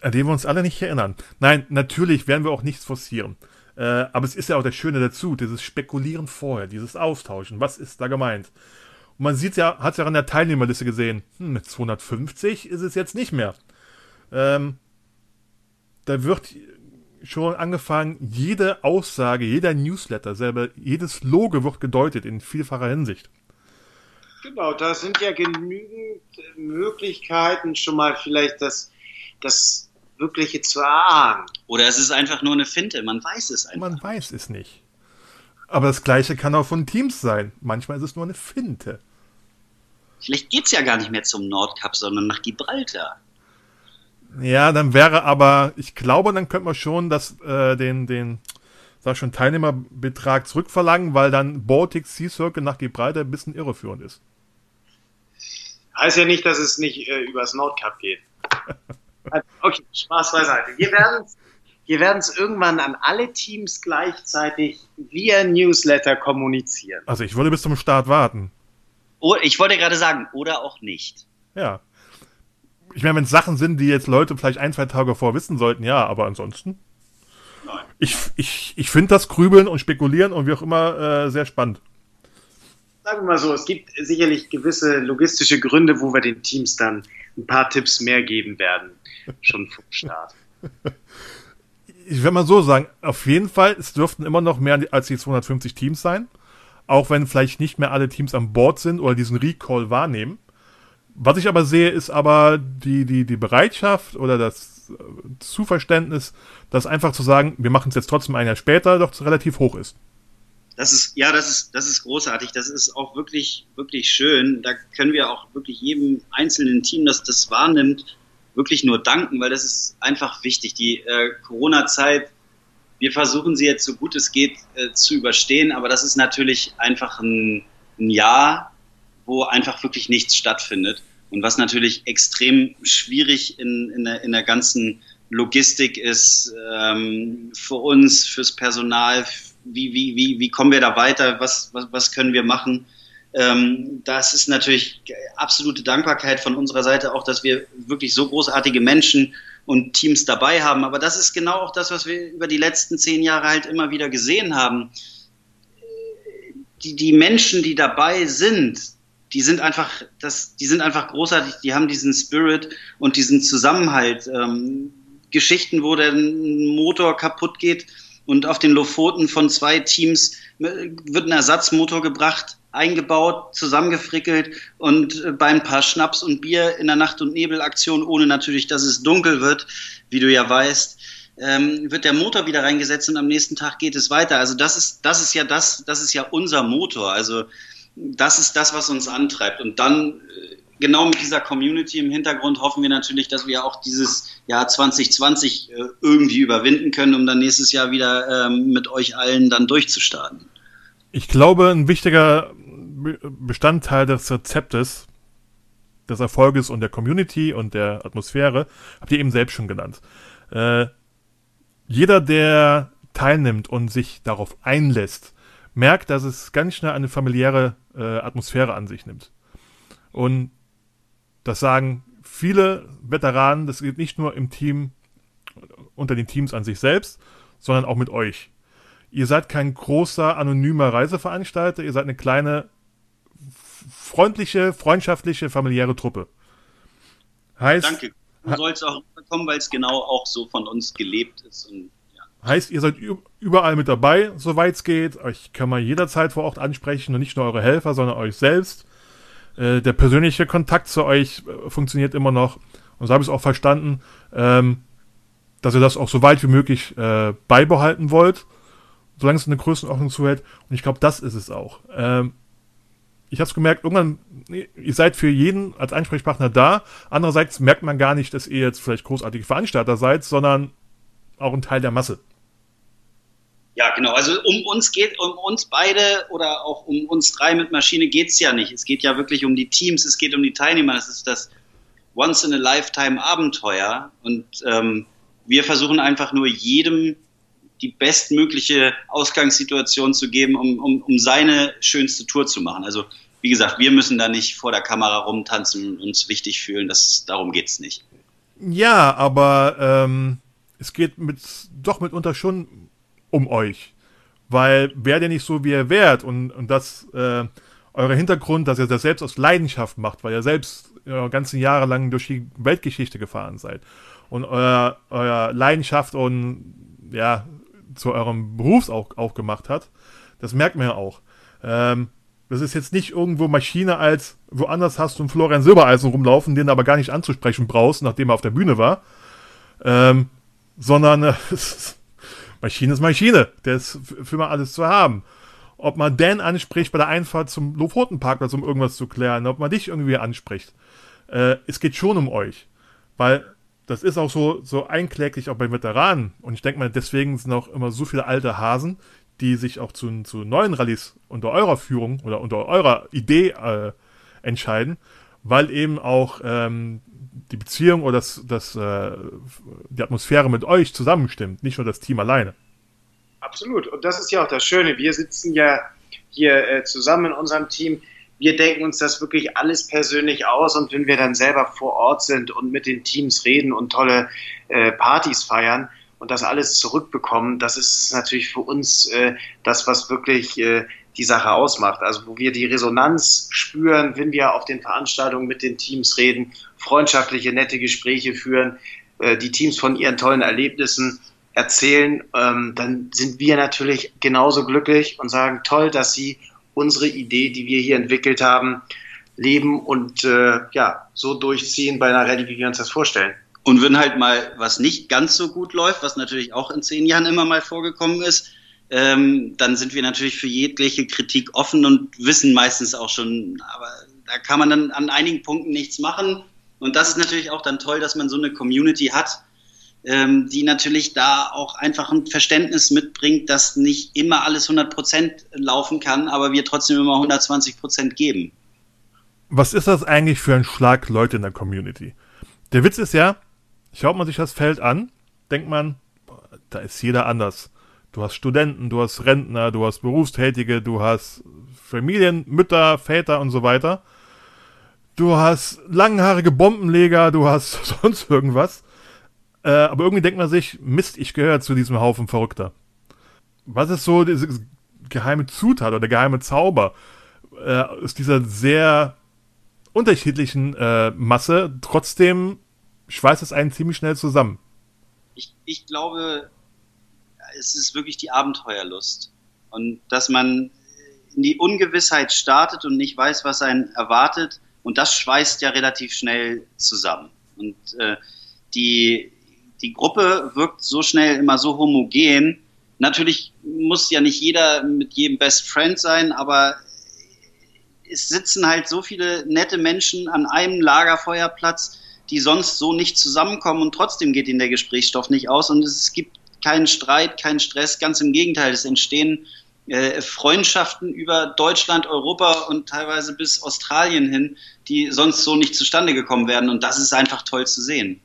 An den wir uns alle nicht erinnern. Nein, natürlich werden wir auch nichts forcieren. Äh, aber es ist ja auch das Schöne dazu, dieses Spekulieren vorher, dieses Austauschen. Was ist da gemeint? Und man sieht ja, hat es ja an der Teilnehmerliste gesehen. Hm, mit 250 ist es jetzt nicht mehr. Ähm, da wird schon angefangen, jede Aussage, jeder Newsletter, selber, jedes Logo wird gedeutet in vielfacher Hinsicht. Genau, da sind ja genügend Möglichkeiten, schon mal vielleicht das, das Wirkliche zu erahnen. Oder es ist einfach nur eine Finte, man weiß es einfach. Man weiß es nicht. Aber das gleiche kann auch von Teams sein. Manchmal ist es nur eine Finte. Vielleicht geht es ja gar nicht mehr zum Nordkap, sondern nach Gibraltar. Ja, dann wäre aber, ich glaube, dann könnte man schon das, äh, den, den, sag schon, Teilnehmerbetrag zurückverlangen, weil dann Baltic Sea Circle nach Gibraltar ein bisschen irreführend ist. Heißt ja nicht, dass es nicht äh, übers Nordkap geht. okay, Spaß beiseite. Wir werden es wir irgendwann an alle Teams gleichzeitig via Newsletter kommunizieren. Also ich würde bis zum Start warten. Oh, ich wollte gerade sagen, oder auch nicht. Ja. Ich meine, wenn es Sachen sind, die jetzt Leute vielleicht ein, zwei Tage vor wissen sollten, ja, aber ansonsten. Nein. Ich, ich, ich finde das Grübeln und Spekulieren und wie auch immer äh, sehr spannend. Sagen wir mal so, es gibt sicherlich gewisse logistische Gründe, wo wir den Teams dann ein paar Tipps mehr geben werden, schon vom Start. ich will mal so sagen, auf jeden Fall, es dürften immer noch mehr als die 250 Teams sein. Auch wenn vielleicht nicht mehr alle Teams an Bord sind oder diesen Recall wahrnehmen. Was ich aber sehe, ist aber die, die, die Bereitschaft oder das äh, Zuverständnis, das einfach zu sagen, wir machen es jetzt trotzdem ein Jahr später, doch relativ hoch ist. Das ist, ja, das ist, das ist großartig. Das ist auch wirklich, wirklich schön. Da können wir auch wirklich jedem einzelnen Team, das das wahrnimmt, wirklich nur danken, weil das ist einfach wichtig. Die äh, Corona-Zeit, wir versuchen sie jetzt so gut es geht äh, zu überstehen, aber das ist natürlich einfach ein, ein Jahr, wo einfach wirklich nichts stattfindet und was natürlich extrem schwierig in, in, der, in der ganzen Logistik ist ähm, für uns, fürs Personal. Wie, wie, wie, wie kommen wir da weiter? Was, was, was können wir machen? Ähm, das ist natürlich absolute Dankbarkeit von unserer Seite auch, dass wir wirklich so großartige Menschen und Teams dabei haben. Aber das ist genau auch das, was wir über die letzten zehn Jahre halt immer wieder gesehen haben. Die, die Menschen, die dabei sind, die sind einfach, das, die sind einfach großartig. Die haben diesen Spirit und diesen Zusammenhalt. Ähm, Geschichten, wo der Motor kaputt geht und auf den Lofoten von zwei Teams wird ein Ersatzmotor gebracht eingebaut, zusammengefrickelt und äh, bei ein paar Schnaps und Bier in der Nacht- und Nebelaktion, ohne natürlich, dass es dunkel wird, wie du ja weißt, ähm, wird der Motor wieder reingesetzt und am nächsten Tag geht es weiter. Also das ist, das ist ja das, das ist ja unser Motor. Also das ist das, was uns antreibt. Und dann äh, genau mit dieser Community im Hintergrund hoffen wir natürlich, dass wir auch dieses Jahr 2020 äh, irgendwie überwinden können, um dann nächstes Jahr wieder ähm, mit euch allen dann durchzustarten. Ich glaube, ein wichtiger Bestandteil des Rezeptes des Erfolges und der Community und der Atmosphäre habt ihr eben selbst schon genannt. Äh, jeder, der teilnimmt und sich darauf einlässt, merkt, dass es ganz schnell eine familiäre äh, Atmosphäre an sich nimmt. Und das sagen viele Veteranen, das geht nicht nur im Team, unter den Teams an sich selbst, sondern auch mit euch. Ihr seid kein großer, anonymer Reiseveranstalter, ihr seid eine kleine, freundliche, freundschaftliche, familiäre Truppe. Heißt, Danke. Du sollst auch kommen, weil es genau auch so von uns gelebt ist. Und. Heißt, ihr seid überall mit dabei, soweit es geht. Euch kann man jederzeit vor Ort ansprechen und nicht nur eure Helfer, sondern euch selbst. Äh, der persönliche Kontakt zu euch äh, funktioniert immer noch. Und so habe ich es auch verstanden, ähm, dass ihr das auch so weit wie möglich äh, beibehalten wollt solange es eine Größenordnung zuhält. Und ich glaube, das ist es auch. Ähm, ich habe es gemerkt, irgendwann, ihr seid für jeden als Ansprechpartner da. Andererseits merkt man gar nicht, dass ihr jetzt vielleicht großartige Veranstalter seid, sondern auch ein Teil der Masse. Ja, genau. Also um uns geht, um uns beide oder auch um uns drei mit Maschine geht es ja nicht. Es geht ja wirklich um die Teams, es geht um die Teilnehmer. Das ist das Once-in-a-Lifetime-Abenteuer. Und ähm, wir versuchen einfach nur jedem die bestmögliche Ausgangssituation zu geben, um, um, um seine schönste Tour zu machen. Also wie gesagt, wir müssen da nicht vor der Kamera rumtanzen und uns wichtig fühlen. Das, darum geht es nicht. Ja, aber ähm, es geht mit, doch mitunter schon um euch. Weil wäre der nicht so, wie ihr wärt und, und das, äh, euer Hintergrund, dass ihr das selbst aus Leidenschaft macht, weil ihr selbst äh, ganze Jahre lang durch die Weltgeschichte gefahren seid und euer, euer Leidenschaft und ja, zu eurem Berufs auch, auch gemacht hat. Das merkt man ja auch. Ähm, das ist jetzt nicht irgendwo Maschine als woanders hast du einen Florian Silbereisen rumlaufen, den du aber gar nicht anzusprechen brauchst, nachdem er auf der Bühne war. Ähm, sondern äh, Maschine ist Maschine. Der ist für mal alles zu haben. Ob man Dan anspricht bei der Einfahrt zum Lofotenparkplatz, um irgendwas zu klären, ob man dich irgendwie anspricht. Äh, es geht schon um euch. Weil das ist auch so, so einkläglich auch bei Veteranen. Und ich denke mal, deswegen sind auch immer so viele alte Hasen, die sich auch zu, zu neuen Rallyes unter eurer Führung oder unter eurer Idee äh, entscheiden, weil eben auch ähm, die Beziehung oder das, das, äh, die Atmosphäre mit euch zusammenstimmt, nicht nur das Team alleine. Absolut. Und das ist ja auch das Schöne. Wir sitzen ja hier äh, zusammen in unserem Team wir denken uns das wirklich alles persönlich aus und wenn wir dann selber vor Ort sind und mit den Teams reden und tolle äh, Partys feiern und das alles zurückbekommen, das ist natürlich für uns äh, das, was wirklich äh, die Sache ausmacht. Also wo wir die Resonanz spüren, wenn wir auf den Veranstaltungen mit den Teams reden, freundschaftliche, nette Gespräche führen, äh, die Teams von ihren tollen Erlebnissen erzählen, ähm, dann sind wir natürlich genauso glücklich und sagen, toll, dass Sie unsere Idee, die wir hier entwickelt haben, leben und äh, ja, so durchziehen bei einer Rallye, wie wir uns das vorstellen. Und wenn halt mal was nicht ganz so gut läuft, was natürlich auch in zehn Jahren immer mal vorgekommen ist, ähm, dann sind wir natürlich für jegliche Kritik offen und wissen meistens auch schon, aber da kann man dann an einigen Punkten nichts machen. Und das ist natürlich auch dann toll, dass man so eine Community hat, ähm, die natürlich da auch einfach ein Verständnis mitbringt, dass nicht immer alles 100% laufen kann, aber wir trotzdem immer 120% geben. Was ist das eigentlich für ein Schlag Leute in der Community? Der Witz ist ja, schaut man sich das Feld an, denkt man, da ist jeder anders. Du hast Studenten, du hast Rentner, du hast Berufstätige, du hast Familien, Mütter, Väter und so weiter. Du hast langhaarige Bombenleger, du hast sonst irgendwas. Äh, aber irgendwie denkt man sich, Mist, ich gehöre zu diesem Haufen Verrückter. Was ist so diese geheime Zutat oder der geheime Zauber äh, aus dieser sehr unterschiedlichen äh, Masse? Trotzdem schweißt es einen ziemlich schnell zusammen. Ich, ich glaube, es ist wirklich die Abenteuerlust. Und dass man in die Ungewissheit startet und nicht weiß, was einen erwartet. Und das schweißt ja relativ schnell zusammen. Und äh, die, die Gruppe wirkt so schnell immer so homogen. Natürlich muss ja nicht jeder mit jedem Best Friend sein, aber es sitzen halt so viele nette Menschen an einem Lagerfeuerplatz, die sonst so nicht zusammenkommen und trotzdem geht ihnen der Gesprächsstoff nicht aus und es gibt keinen Streit, keinen Stress, ganz im Gegenteil, es entstehen äh, Freundschaften über Deutschland, Europa und teilweise bis Australien hin, die sonst so nicht zustande gekommen wären und das ist einfach toll zu sehen.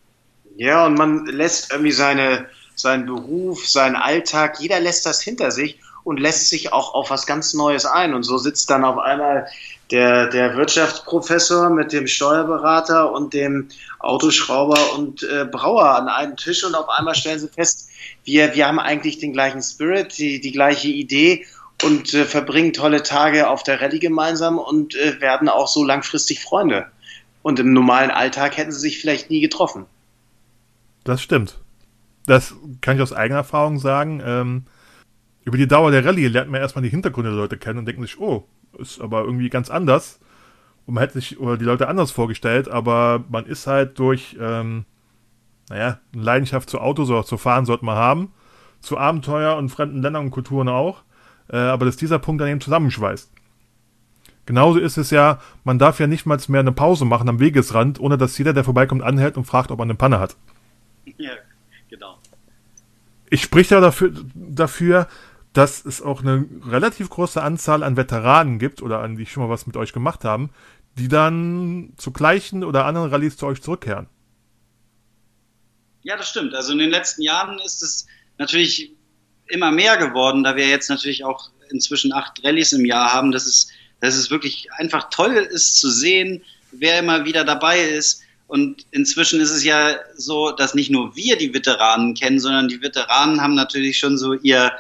Ja, und man lässt irgendwie seine, seinen Beruf, seinen Alltag, jeder lässt das hinter sich und lässt sich auch auf was ganz Neues ein. Und so sitzt dann auf einmal der, der Wirtschaftsprofessor mit dem Steuerberater und dem Autoschrauber und äh, Brauer an einem Tisch und auf einmal stellen sie fest, wir, wir haben eigentlich den gleichen Spirit, die, die gleiche Idee und äh, verbringen tolle Tage auf der Rallye gemeinsam und äh, werden auch so langfristig Freunde. Und im normalen Alltag hätten sie sich vielleicht nie getroffen. Das stimmt. Das kann ich aus eigener Erfahrung sagen. Ähm, über die Dauer der Rallye lernt man erstmal die Hintergründe der Leute kennen und denkt sich, oh, ist aber irgendwie ganz anders. Und man hätte sich oder die Leute anders vorgestellt, aber man ist halt durch, ähm, naja, eine Leidenschaft zu Autos oder zu Fahren sollte man haben, zu Abenteuer und fremden Ländern und Kulturen auch, äh, aber dass dieser Punkt dann eben zusammenschweißt. Genauso ist es ja, man darf ja nicht mal mehr eine Pause machen am Wegesrand, ohne dass jeder, der vorbeikommt, anhält und fragt, ob er eine Panne hat. Ja, genau. Ich spreche ja dafür, dafür, dass es auch eine relativ große Anzahl an Veteranen gibt oder an die schon mal was mit euch gemacht haben, die dann zu gleichen oder anderen Rallyes zu euch zurückkehren. Ja, das stimmt. Also in den letzten Jahren ist es natürlich immer mehr geworden, da wir jetzt natürlich auch inzwischen acht Rallyes im Jahr haben, dass es, dass es wirklich einfach toll ist zu sehen, wer immer wieder dabei ist. Und inzwischen ist es ja so, dass nicht nur wir die Veteranen kennen, sondern die Veteranen haben natürlich schon so ihr,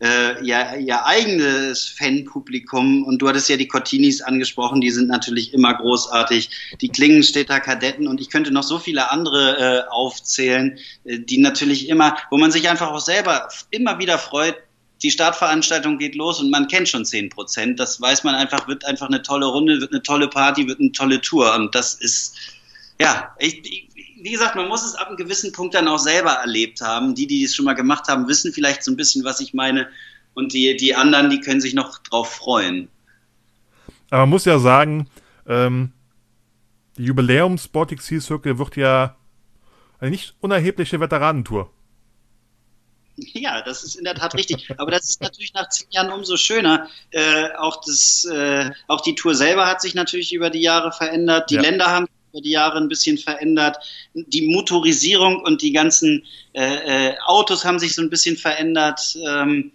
äh, ihr, ihr eigenes Fanpublikum. Und du hattest ja die Cortinis angesprochen, die sind natürlich immer großartig. Die Klingenstädter Kadetten und ich könnte noch so viele andere äh, aufzählen, äh, die natürlich immer, wo man sich einfach auch selber immer wieder freut, die Startveranstaltung geht los und man kennt schon 10 Prozent. Das weiß man einfach, wird einfach eine tolle Runde, wird eine tolle Party, wird eine tolle Tour. Und das ist, ja, ich, wie gesagt, man muss es ab einem gewissen Punkt dann auch selber erlebt haben. Die, die es schon mal gemacht haben, wissen vielleicht so ein bisschen, was ich meine. Und die, die anderen, die können sich noch drauf freuen. Aber man muss ja sagen, ähm, die Jubiläums Baltic Sea Circle wird ja eine nicht unerhebliche Veteranentour. Ja, das ist in der Tat richtig. Aber das ist natürlich nach zehn Jahren umso schöner. Äh, auch, das, äh, auch die Tour selber hat sich natürlich über die Jahre verändert. Die ja. Länder haben über die Jahre ein bisschen verändert. Die Motorisierung und die ganzen äh, äh, Autos haben sich so ein bisschen verändert. Ähm,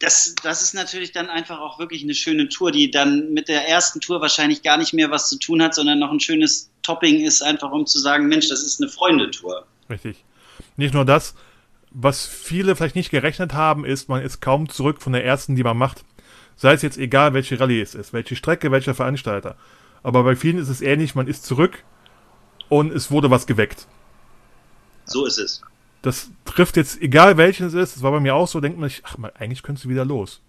das, das ist natürlich dann einfach auch wirklich eine schöne Tour, die dann mit der ersten Tour wahrscheinlich gar nicht mehr was zu tun hat, sondern noch ein schönes Topping ist, einfach um zu sagen, Mensch, das ist eine Freundetour. Richtig. Nicht nur das, was viele vielleicht nicht gerechnet haben, ist, man ist kaum zurück von der ersten, die man macht. Sei es jetzt egal, welche Rallye es ist, welche Strecke, welcher Veranstalter. Aber bei vielen ist es ähnlich, man ist zurück und es wurde was geweckt. So ist es. das trifft jetzt, egal welches es ist, das war bei mir auch so, denkt man sich, ach, eigentlich könntest du wieder los.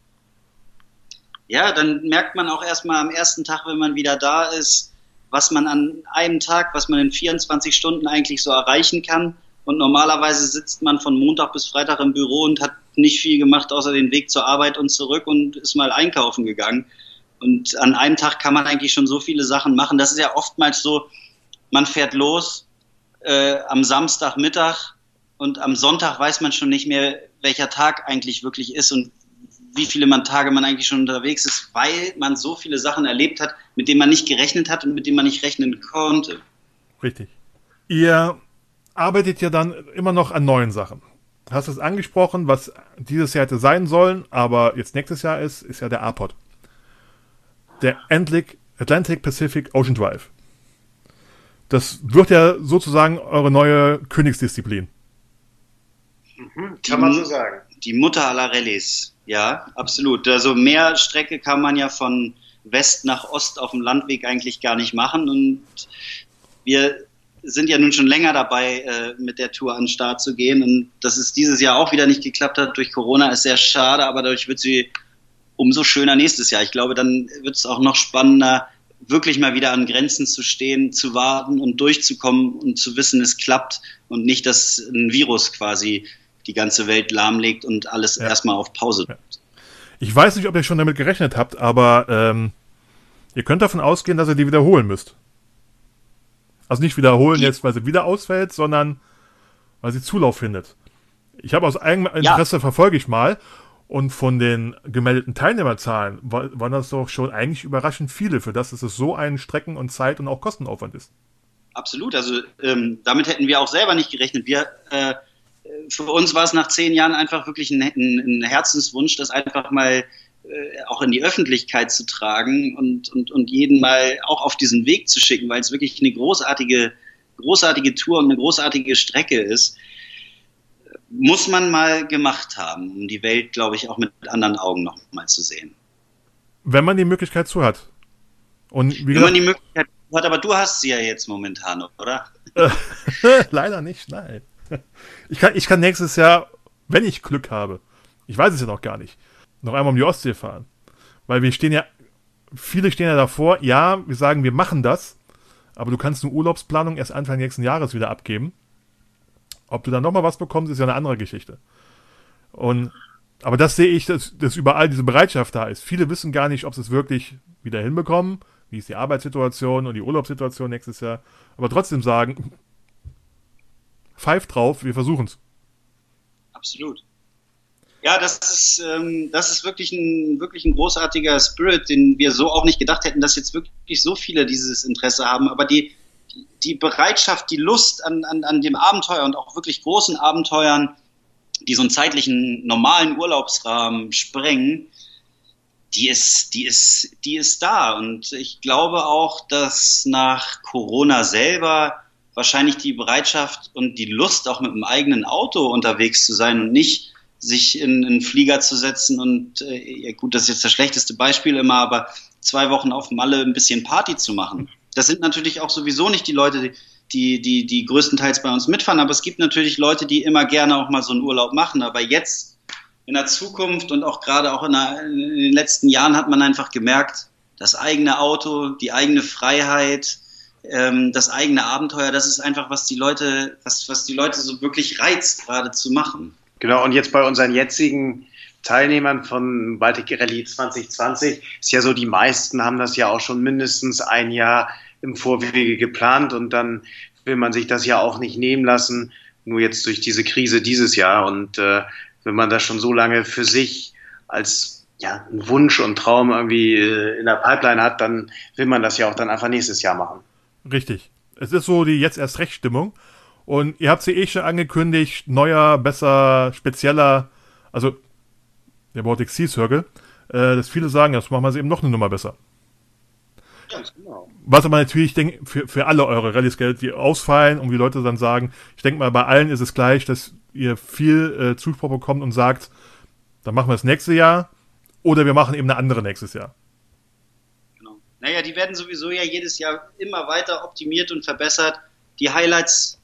Ja, dann merkt man auch erstmal am ersten Tag, wenn man wieder da ist, was man an einem Tag, was man in 24 Stunden eigentlich so erreichen kann. Und normalerweise sitzt man von Montag bis Freitag im Büro und hat nicht viel gemacht, außer den Weg zur Arbeit und zurück und ist mal einkaufen gegangen. Und an einem Tag kann man eigentlich schon so viele Sachen machen. Das ist ja oftmals so, man fährt los äh, am Samstagmittag und am Sonntag weiß man schon nicht mehr, welcher Tag eigentlich wirklich ist und wie viele man Tage man eigentlich schon unterwegs ist, weil man so viele Sachen erlebt hat, mit denen man nicht gerechnet hat und mit denen man nicht rechnen konnte. Richtig. Ihr arbeitet ja dann immer noch an neuen Sachen. Hast es angesprochen, was dieses Jahr hätte sein sollen, aber jetzt nächstes Jahr ist, ist ja der APOD. Der Atlantic, Atlantic Pacific Ocean Drive. Das wird ja sozusagen eure neue Königsdisziplin. Mhm, kann man so sagen. Die Mutter aller Rallyes. Ja, absolut. Also mehr Strecke kann man ja von West nach Ost auf dem Landweg eigentlich gar nicht machen. Und wir sind ja nun schon länger dabei, äh, mit der Tour an den Start zu gehen. Und dass es dieses Jahr auch wieder nicht geklappt hat durch Corona, ist sehr schade, aber dadurch wird sie umso schöner nächstes Jahr. Ich glaube, dann wird es auch noch spannender, wirklich mal wieder an Grenzen zu stehen, zu warten und durchzukommen und zu wissen, es klappt und nicht, dass ein Virus quasi die ganze Welt lahmlegt und alles ja. erstmal auf Pause ja. Ich weiß nicht, ob ihr schon damit gerechnet habt, aber ähm, ihr könnt davon ausgehen, dass ihr die wiederholen müsst. Also nicht wiederholen jetzt, weil sie wieder ausfällt, sondern weil sie Zulauf findet. Ich habe aus eigenem Interesse ja. verfolge ich mal und von den gemeldeten Teilnehmerzahlen war, waren das doch schon eigentlich überraschend viele, für das dass es so ein Strecken- und Zeit- und auch Kostenaufwand ist. Absolut, also ähm, damit hätten wir auch selber nicht gerechnet. Wir äh, für uns war es nach zehn Jahren einfach wirklich ein, ein, Herzenswunsch, das einfach mal äh, auch in die Öffentlichkeit zu tragen und, und, und jeden mal auch auf diesen Weg zu schicken, weil es wirklich eine großartige, großartige Tour und eine großartige Strecke ist. Muss man mal gemacht haben, um die Welt, glaube ich, auch mit anderen Augen noch mal zu sehen. Wenn man die Möglichkeit zu hat. Und wie Wenn man die Möglichkeit hat, aber du hast sie ja jetzt momentan, oder? Leider nicht, nein. Ich kann, ich kann nächstes Jahr, wenn ich Glück habe, ich weiß es ja noch gar nicht, noch einmal um die Ostsee fahren. Weil wir stehen ja, viele stehen ja davor, ja, wir sagen, wir machen das, aber du kannst eine Urlaubsplanung erst Anfang nächsten Jahres wieder abgeben. Ob du dann nochmal was bekommst, ist ja eine andere Geschichte. Und, aber das sehe ich, dass, dass überall diese Bereitschaft da ist. Viele wissen gar nicht, ob sie es wirklich wieder hinbekommen. Wie ist die Arbeitssituation und die Urlaubssituation nächstes Jahr. Aber trotzdem sagen, pfeift drauf, wir versuchen es. Absolut. Ja, das ist, ähm, das ist wirklich ein, wirklich ein großartiger Spirit, den wir so auch nicht gedacht hätten, dass jetzt wirklich so viele dieses Interesse haben. Aber die, die Bereitschaft, die Lust an, an, an dem Abenteuer und auch wirklich großen Abenteuern, die so einen zeitlichen normalen Urlaubsrahmen sprengen, die ist, die ist, die ist da. Und ich glaube auch, dass nach Corona selber wahrscheinlich die Bereitschaft und die Lust, auch mit einem eigenen Auto unterwegs zu sein und nicht sich in einen Flieger zu setzen und äh, gut, das ist jetzt das schlechteste Beispiel immer, aber zwei Wochen auf Malle ein bisschen Party zu machen. Das sind natürlich auch sowieso nicht die Leute, die, die, die größtenteils bei uns mitfahren, aber es gibt natürlich Leute, die immer gerne auch mal so einen Urlaub machen. Aber jetzt in der Zukunft und auch gerade auch in, der, in den letzten Jahren hat man einfach gemerkt, das eigene Auto, die eigene Freiheit, ähm, das eigene Abenteuer, das ist einfach, was die Leute, was, was die Leute so wirklich reizt, gerade zu machen. Genau, und jetzt bei unseren jetzigen Teilnehmern von Baltic Rallye 2020 ist ja so, die meisten haben das ja auch schon mindestens ein Jahr im Vorwege geplant und dann will man sich das ja auch nicht nehmen lassen, nur jetzt durch diese Krise dieses Jahr. Und äh, wenn man das schon so lange für sich als ja, Wunsch und Traum irgendwie äh, in der Pipeline hat, dann will man das ja auch dann einfach nächstes Jahr machen. Richtig. Es ist so die jetzt erst recht Stimmung. Und ihr habt sie eh schon angekündigt, neuer, besser, spezieller, also der Baltic Sea Circle, äh, dass viele sagen, jetzt machen wir sie eben noch eine Nummer besser. Ganz genau. Was aber natürlich denk, für, für alle eure Rallyes gilt, die ausfallen und die Leute dann sagen, ich denke mal, bei allen ist es gleich, dass ihr viel äh, Zuspruch bekommt und sagt, dann machen wir das nächste Jahr oder wir machen eben eine andere nächstes Jahr. Naja, die werden sowieso ja jedes Jahr immer weiter optimiert und verbessert. Die Highlights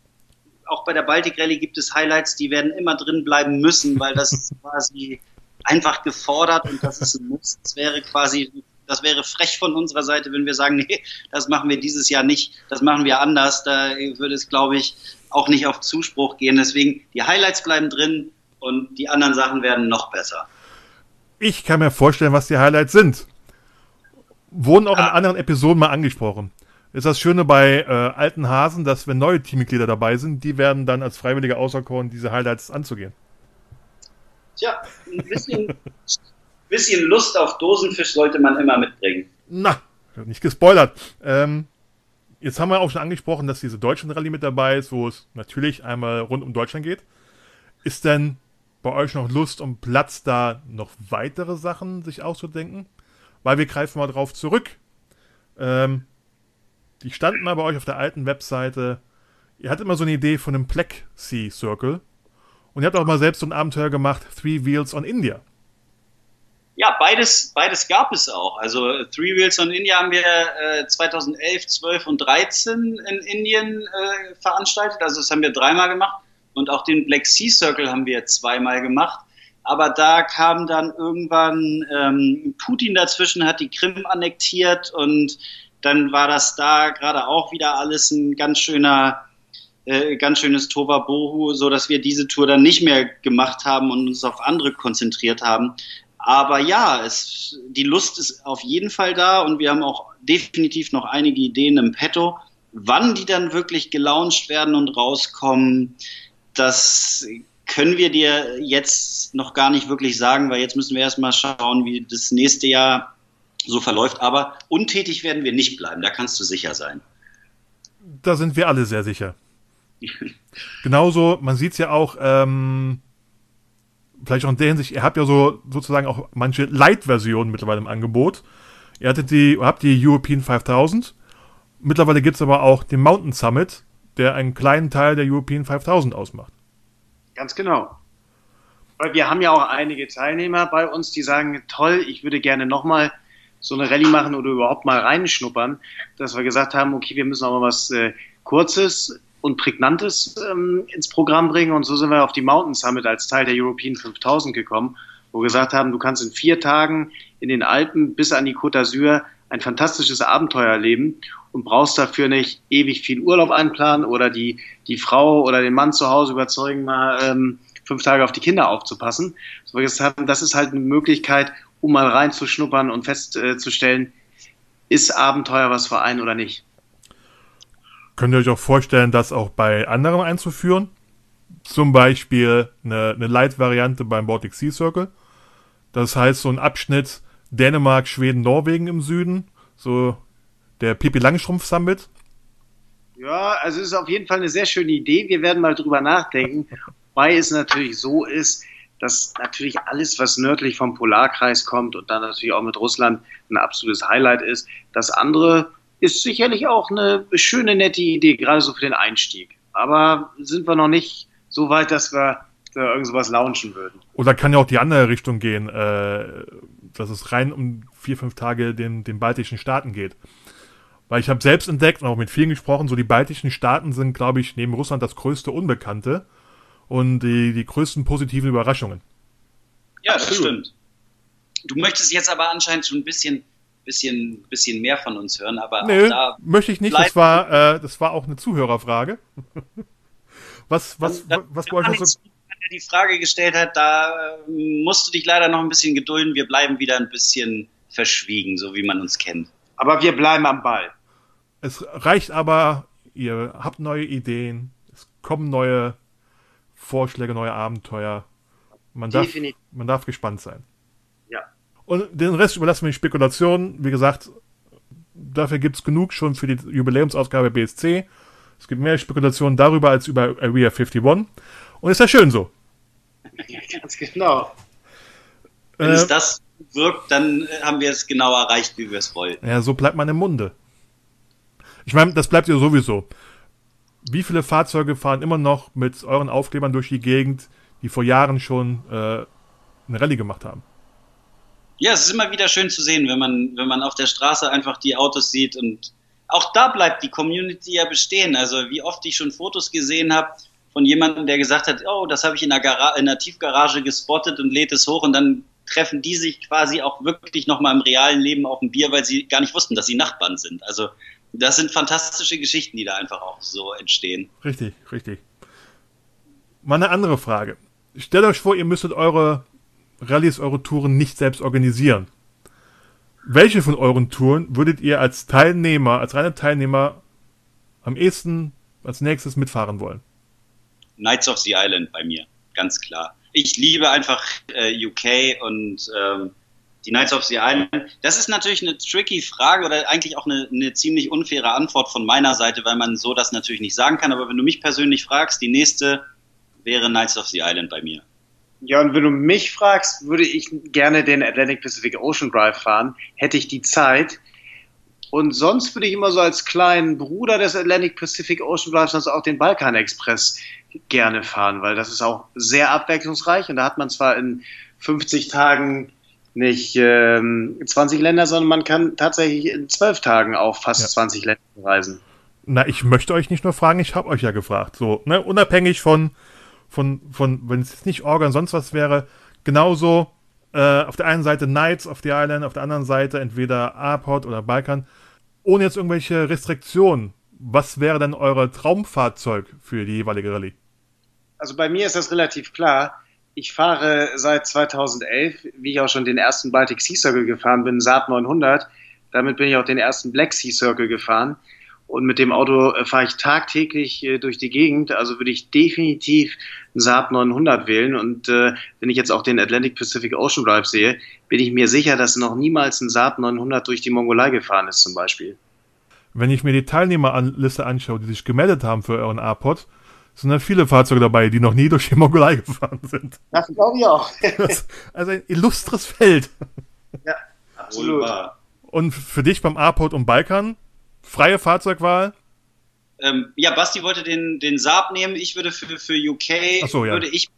auch bei der Baltic Rallye gibt es Highlights, die werden immer drin bleiben müssen, weil das ist quasi einfach gefordert und das ist ein Muss. Das wäre quasi, das wäre frech von unserer Seite, wenn wir sagen, nee, das machen wir dieses Jahr nicht, das machen wir anders. Da würde es, glaube ich, auch nicht auf Zuspruch gehen. Deswegen, die Highlights bleiben drin und die anderen Sachen werden noch besser. Ich kann mir vorstellen, was die Highlights sind. Wurden auch ja. in anderen Episoden mal angesprochen. Ist das Schöne bei äh, alten Hasen, dass wenn neue Teammitglieder dabei sind, die werden dann als Freiwillige auserkoren, diese Highlights anzugehen. Tja, ein bisschen, bisschen Lust auf Dosenfisch sollte man immer mitbringen. Na, nicht gespoilert. Ähm, jetzt haben wir auch schon angesprochen, dass diese Deutschland-Rallye mit dabei ist, wo es natürlich einmal rund um Deutschland geht. Ist denn bei euch noch Lust und Platz, da noch weitere Sachen sich auszudenken? Weil wir greifen mal drauf zurück. Ähm, die standen mal bei euch auf der alten Webseite. Ihr hattet immer so eine Idee von einem Black Sea Circle. Und ihr habt auch mal selbst so ein Abenteuer gemacht, Three Wheels on India. Ja, beides, beides gab es auch. Also Three Wheels on India haben wir äh, 2011, 12 und 13 in Indien äh, veranstaltet. Also das haben wir dreimal gemacht. Und auch den Black Sea Circle haben wir zweimal gemacht. Aber da kam dann irgendwann ähm, Putin dazwischen, hat die Krim annektiert und dann war das da gerade auch wieder alles ein ganz schöner, äh, ganz schönes Tovabohu, so dass wir diese Tour dann nicht mehr gemacht haben und uns auf andere konzentriert haben. Aber ja, es, die Lust ist auf jeden Fall da und wir haben auch definitiv noch einige Ideen im Petto. Wann die dann wirklich gelauncht werden und rauskommen, das können wir dir jetzt noch gar nicht wirklich sagen, weil jetzt müssen wir erstmal schauen, wie das nächste Jahr so verläuft. Aber untätig werden wir nicht bleiben, da kannst du sicher sein. Da sind wir alle sehr sicher. Genauso, man sieht es ja auch, ähm, vielleicht auch in der Hinsicht, ihr habt ja so sozusagen auch manche Light-Versionen mittlerweile im Angebot. Ihr hattet die, habt die European 5000. Mittlerweile gibt es aber auch den Mountain Summit, der einen kleinen Teil der European 5000 ausmacht. Ganz genau. Weil wir haben ja auch einige Teilnehmer bei uns, die sagen, toll, ich würde gerne nochmal so eine Rallye machen oder überhaupt mal reinschnuppern, dass wir gesagt haben, okay, wir müssen mal was äh, Kurzes und Prägnantes ähm, ins Programm bringen. Und so sind wir auf die Mountain Summit als Teil der European 5000 gekommen, wo wir gesagt haben, du kannst in vier Tagen in den Alpen bis an die Côte d'Azur ein fantastisches Abenteuer erleben und brauchst dafür nicht ewig viel Urlaub einplanen oder die, die Frau oder den Mann zu Hause überzeugen, mal ähm, fünf Tage auf die Kinder aufzupassen. So wir gesagt haben, das ist halt eine Möglichkeit, um mal reinzuschnuppern und festzustellen, ist Abenteuer was für einen oder nicht. Könnt ihr euch auch vorstellen, das auch bei anderen einzuführen? Zum Beispiel eine, eine Light-Variante beim Baltic Sea Circle. Das heißt, so ein Abschnitt Dänemark, Schweden, Norwegen im Süden. So der Pipi Langstrumpf Summit. Ja, also es ist auf jeden Fall eine sehr schöne Idee. Wir werden mal drüber nachdenken. Wobei es natürlich so ist, dass natürlich alles, was nördlich vom Polarkreis kommt und dann natürlich auch mit Russland ein absolutes Highlight ist. Das andere ist sicherlich auch eine schöne, nette Idee, gerade so für den Einstieg. Aber sind wir noch nicht so weit, dass wir da irgend sowas launchen würden. Oder kann ja auch die andere Richtung gehen, äh, dass es rein um vier, fünf Tage den, den baltischen Staaten geht. Weil ich habe selbst entdeckt und auch mit vielen gesprochen, so die baltischen Staaten sind, glaube ich, neben Russland das größte Unbekannte und die, die größten positiven Überraschungen. Ja, das Absolut. stimmt. Du möchtest jetzt aber anscheinend schon ein bisschen, bisschen, bisschen mehr von uns hören, aber Nö, da möchte ich nicht. Das war, äh, das war auch eine Zuhörerfrage. was, was, da, was bei euch so die Frage gestellt hat, da äh, musst du dich leider noch ein bisschen gedulden. Wir bleiben wieder ein bisschen verschwiegen, so wie man uns kennt. Aber wir bleiben am Ball. Es reicht aber, ihr habt neue Ideen, es kommen neue Vorschläge, neue Abenteuer. Man darf, man darf gespannt sein. Und den Rest überlassen wir die Spekulation. Wie gesagt, dafür gibt es genug schon für die Jubiläumsausgabe BSC. Es gibt mehr Spekulationen darüber als über Area 51. Und ist ja schön so. Ja, ganz genau. Wenn äh, es das wirkt, dann haben wir es genau erreicht, wie wir es wollten. Ja, so bleibt man im Munde. Ich meine, das bleibt ja sowieso. Wie viele Fahrzeuge fahren immer noch mit euren Aufklebern durch die Gegend, die vor Jahren schon äh, eine Rallye gemacht haben? Ja, es ist immer wieder schön zu sehen, wenn man, wenn man auf der Straße einfach die Autos sieht und auch da bleibt die Community ja bestehen. Also wie oft ich schon Fotos gesehen habe von jemandem, der gesagt hat, oh, das habe ich in der, Gara in der Tiefgarage gespottet und lädt es hoch und dann treffen die sich quasi auch wirklich nochmal im realen Leben auf ein Bier, weil sie gar nicht wussten, dass sie Nachbarn sind. Also das sind fantastische Geschichten, die da einfach auch so entstehen. Richtig, richtig. Mal eine andere Frage. Stellt euch vor, ihr müsstet eure Rallyes, eure Touren nicht selbst organisieren. Welche von euren Touren würdet ihr als Teilnehmer, als reine Teilnehmer am ehesten als nächstes mitfahren wollen? Knights of the Island bei mir, ganz klar. Ich liebe einfach äh, UK und ähm, die Knights of the Island. Das ist natürlich eine tricky Frage oder eigentlich auch eine, eine ziemlich unfaire Antwort von meiner Seite, weil man so das natürlich nicht sagen kann. Aber wenn du mich persönlich fragst, die nächste wäre Knights of the Island bei mir. Ja, und wenn du mich fragst, würde ich gerne den Atlantic Pacific Ocean Drive fahren, hätte ich die Zeit. Und sonst würde ich immer so als kleinen Bruder des Atlantic Pacific Ocean Drives also auch den Balkan Express gerne fahren, weil das ist auch sehr abwechslungsreich und da hat man zwar in 50 Tagen nicht ähm, 20 Länder, sondern man kann tatsächlich in 12 Tagen auch fast ja. 20 Länder reisen. Na, ich möchte euch nicht nur fragen, ich habe euch ja gefragt. So, ne, unabhängig von, von, von wenn es jetzt nicht Organ sonst was wäre, genauso äh, auf der einen Seite Knights of the Island, auf der anderen Seite entweder Airport oder Balkan, ohne jetzt irgendwelche Restriktionen. Was wäre denn euer Traumfahrzeug für die jeweilige Rallye? Also bei mir ist das relativ klar. Ich fahre seit 2011, wie ich auch schon den ersten Baltic Sea Circle gefahren bin, Saab 900. Damit bin ich auch den ersten Black Sea Circle gefahren. Und mit dem Auto äh, fahre ich tagtäglich äh, durch die Gegend. Also würde ich definitiv einen Saab 900 wählen. Und äh, wenn ich jetzt auch den Atlantic Pacific Ocean Drive sehe, bin ich mir sicher, dass noch niemals ein Saab 900 durch die Mongolei gefahren ist zum Beispiel. Wenn ich mir die Teilnehmerliste anschaue, die sich gemeldet haben für euren A-Pod, sind da viele Fahrzeuge dabei, die noch nie durch die Mongolei gefahren sind. Das glaube ich auch. also ein illustres Feld. Ja, absolut. Und für dich beim A-Pod und Balkan, freie Fahrzeugwahl? Ähm, ja, Basti wollte den, den Saab nehmen. Ich würde für, für UK, so, ja. würde, ich,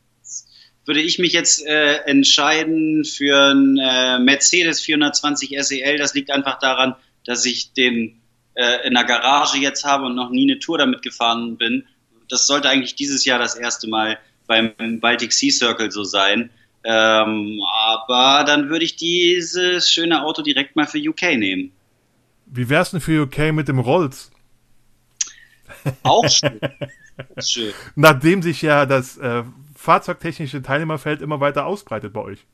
würde ich mich jetzt äh, entscheiden für einen äh, Mercedes 420 SEL. Das liegt einfach daran, dass ich den äh, in der Garage jetzt habe und noch nie eine Tour damit gefahren bin das sollte eigentlich dieses Jahr das erste Mal beim Baltic Sea Circle so sein. Ähm, aber dann würde ich dieses schöne Auto direkt mal für UK nehmen. Wie wär's denn für UK mit dem Rolls? Auch schön. schön. Nachdem sich ja das äh, fahrzeugtechnische Teilnehmerfeld immer weiter ausbreitet bei euch.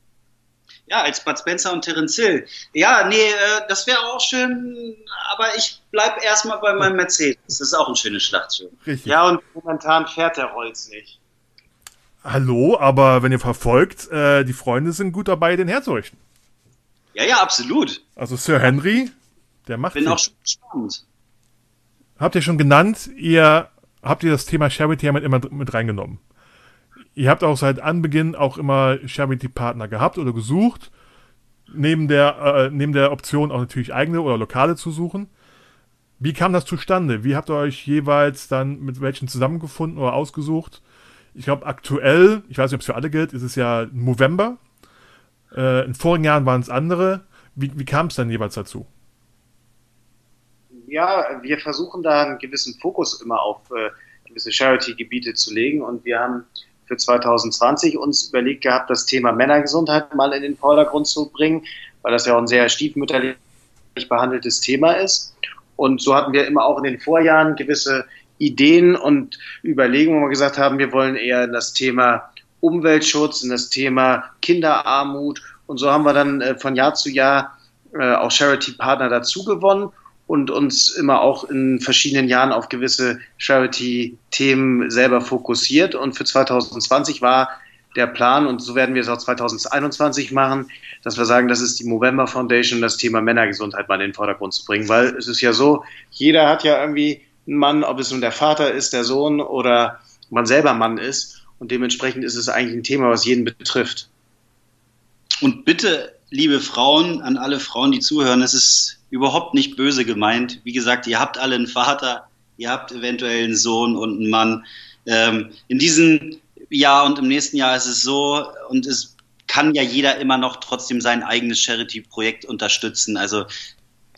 Ja, als Bud Spencer und Terence Hill. Ja, nee, äh, das wäre auch schön, aber ich bleibe erstmal bei meinem Mercedes. Das ist auch ein schönes Schlachtschiff. Richtig. Ja, und momentan fährt der Holz nicht. Hallo, aber wenn ihr verfolgt, äh, die Freunde sind gut dabei, den herzurichten. Ja, ja, absolut. Also Sir Henry, der macht. Bin auch schon gespannt. Habt ihr schon genannt, ihr habt ihr das Thema Charity mit immer mit reingenommen? ihr habt auch seit Anbeginn auch immer Charity-Partner gehabt oder gesucht. Neben der, äh, neben der Option auch natürlich eigene oder lokale zu suchen. Wie kam das zustande? Wie habt ihr euch jeweils dann mit welchen zusammengefunden oder ausgesucht? Ich glaube, aktuell, ich weiß nicht, ob es für alle gilt, ist es ja November. Äh, in vorigen Jahren waren es andere. Wie, wie kam es dann jeweils dazu? Ja, wir versuchen da einen gewissen Fokus immer auf äh, gewisse Charity-Gebiete zu legen und wir haben für 2020 uns überlegt gehabt, das Thema Männergesundheit mal in den Vordergrund zu bringen, weil das ja auch ein sehr stiefmütterlich behandeltes Thema ist. Und so hatten wir immer auch in den Vorjahren gewisse Ideen und Überlegungen, wo wir gesagt haben, wir wollen eher in das Thema Umweltschutz, in das Thema Kinderarmut. Und so haben wir dann äh, von Jahr zu Jahr äh, auch Charity-Partner dazu gewonnen und uns immer auch in verschiedenen Jahren auf gewisse Charity-Themen selber fokussiert. Und für 2020 war der Plan, und so werden wir es auch 2021 machen, dass wir sagen, das ist die Movember Foundation, das Thema Männergesundheit mal in den Vordergrund zu bringen. Weil es ist ja so, jeder hat ja irgendwie einen Mann, ob es nun der Vater ist, der Sohn oder man selber Mann ist. Und dementsprechend ist es eigentlich ein Thema, was jeden betrifft. Und bitte, liebe Frauen, an alle Frauen, die zuhören, es ist überhaupt nicht böse gemeint. Wie gesagt, ihr habt alle einen Vater, ihr habt eventuell einen Sohn und einen Mann. Ähm, in diesem Jahr und im nächsten Jahr ist es so und es kann ja jeder immer noch trotzdem sein eigenes Charity-Projekt unterstützen. Also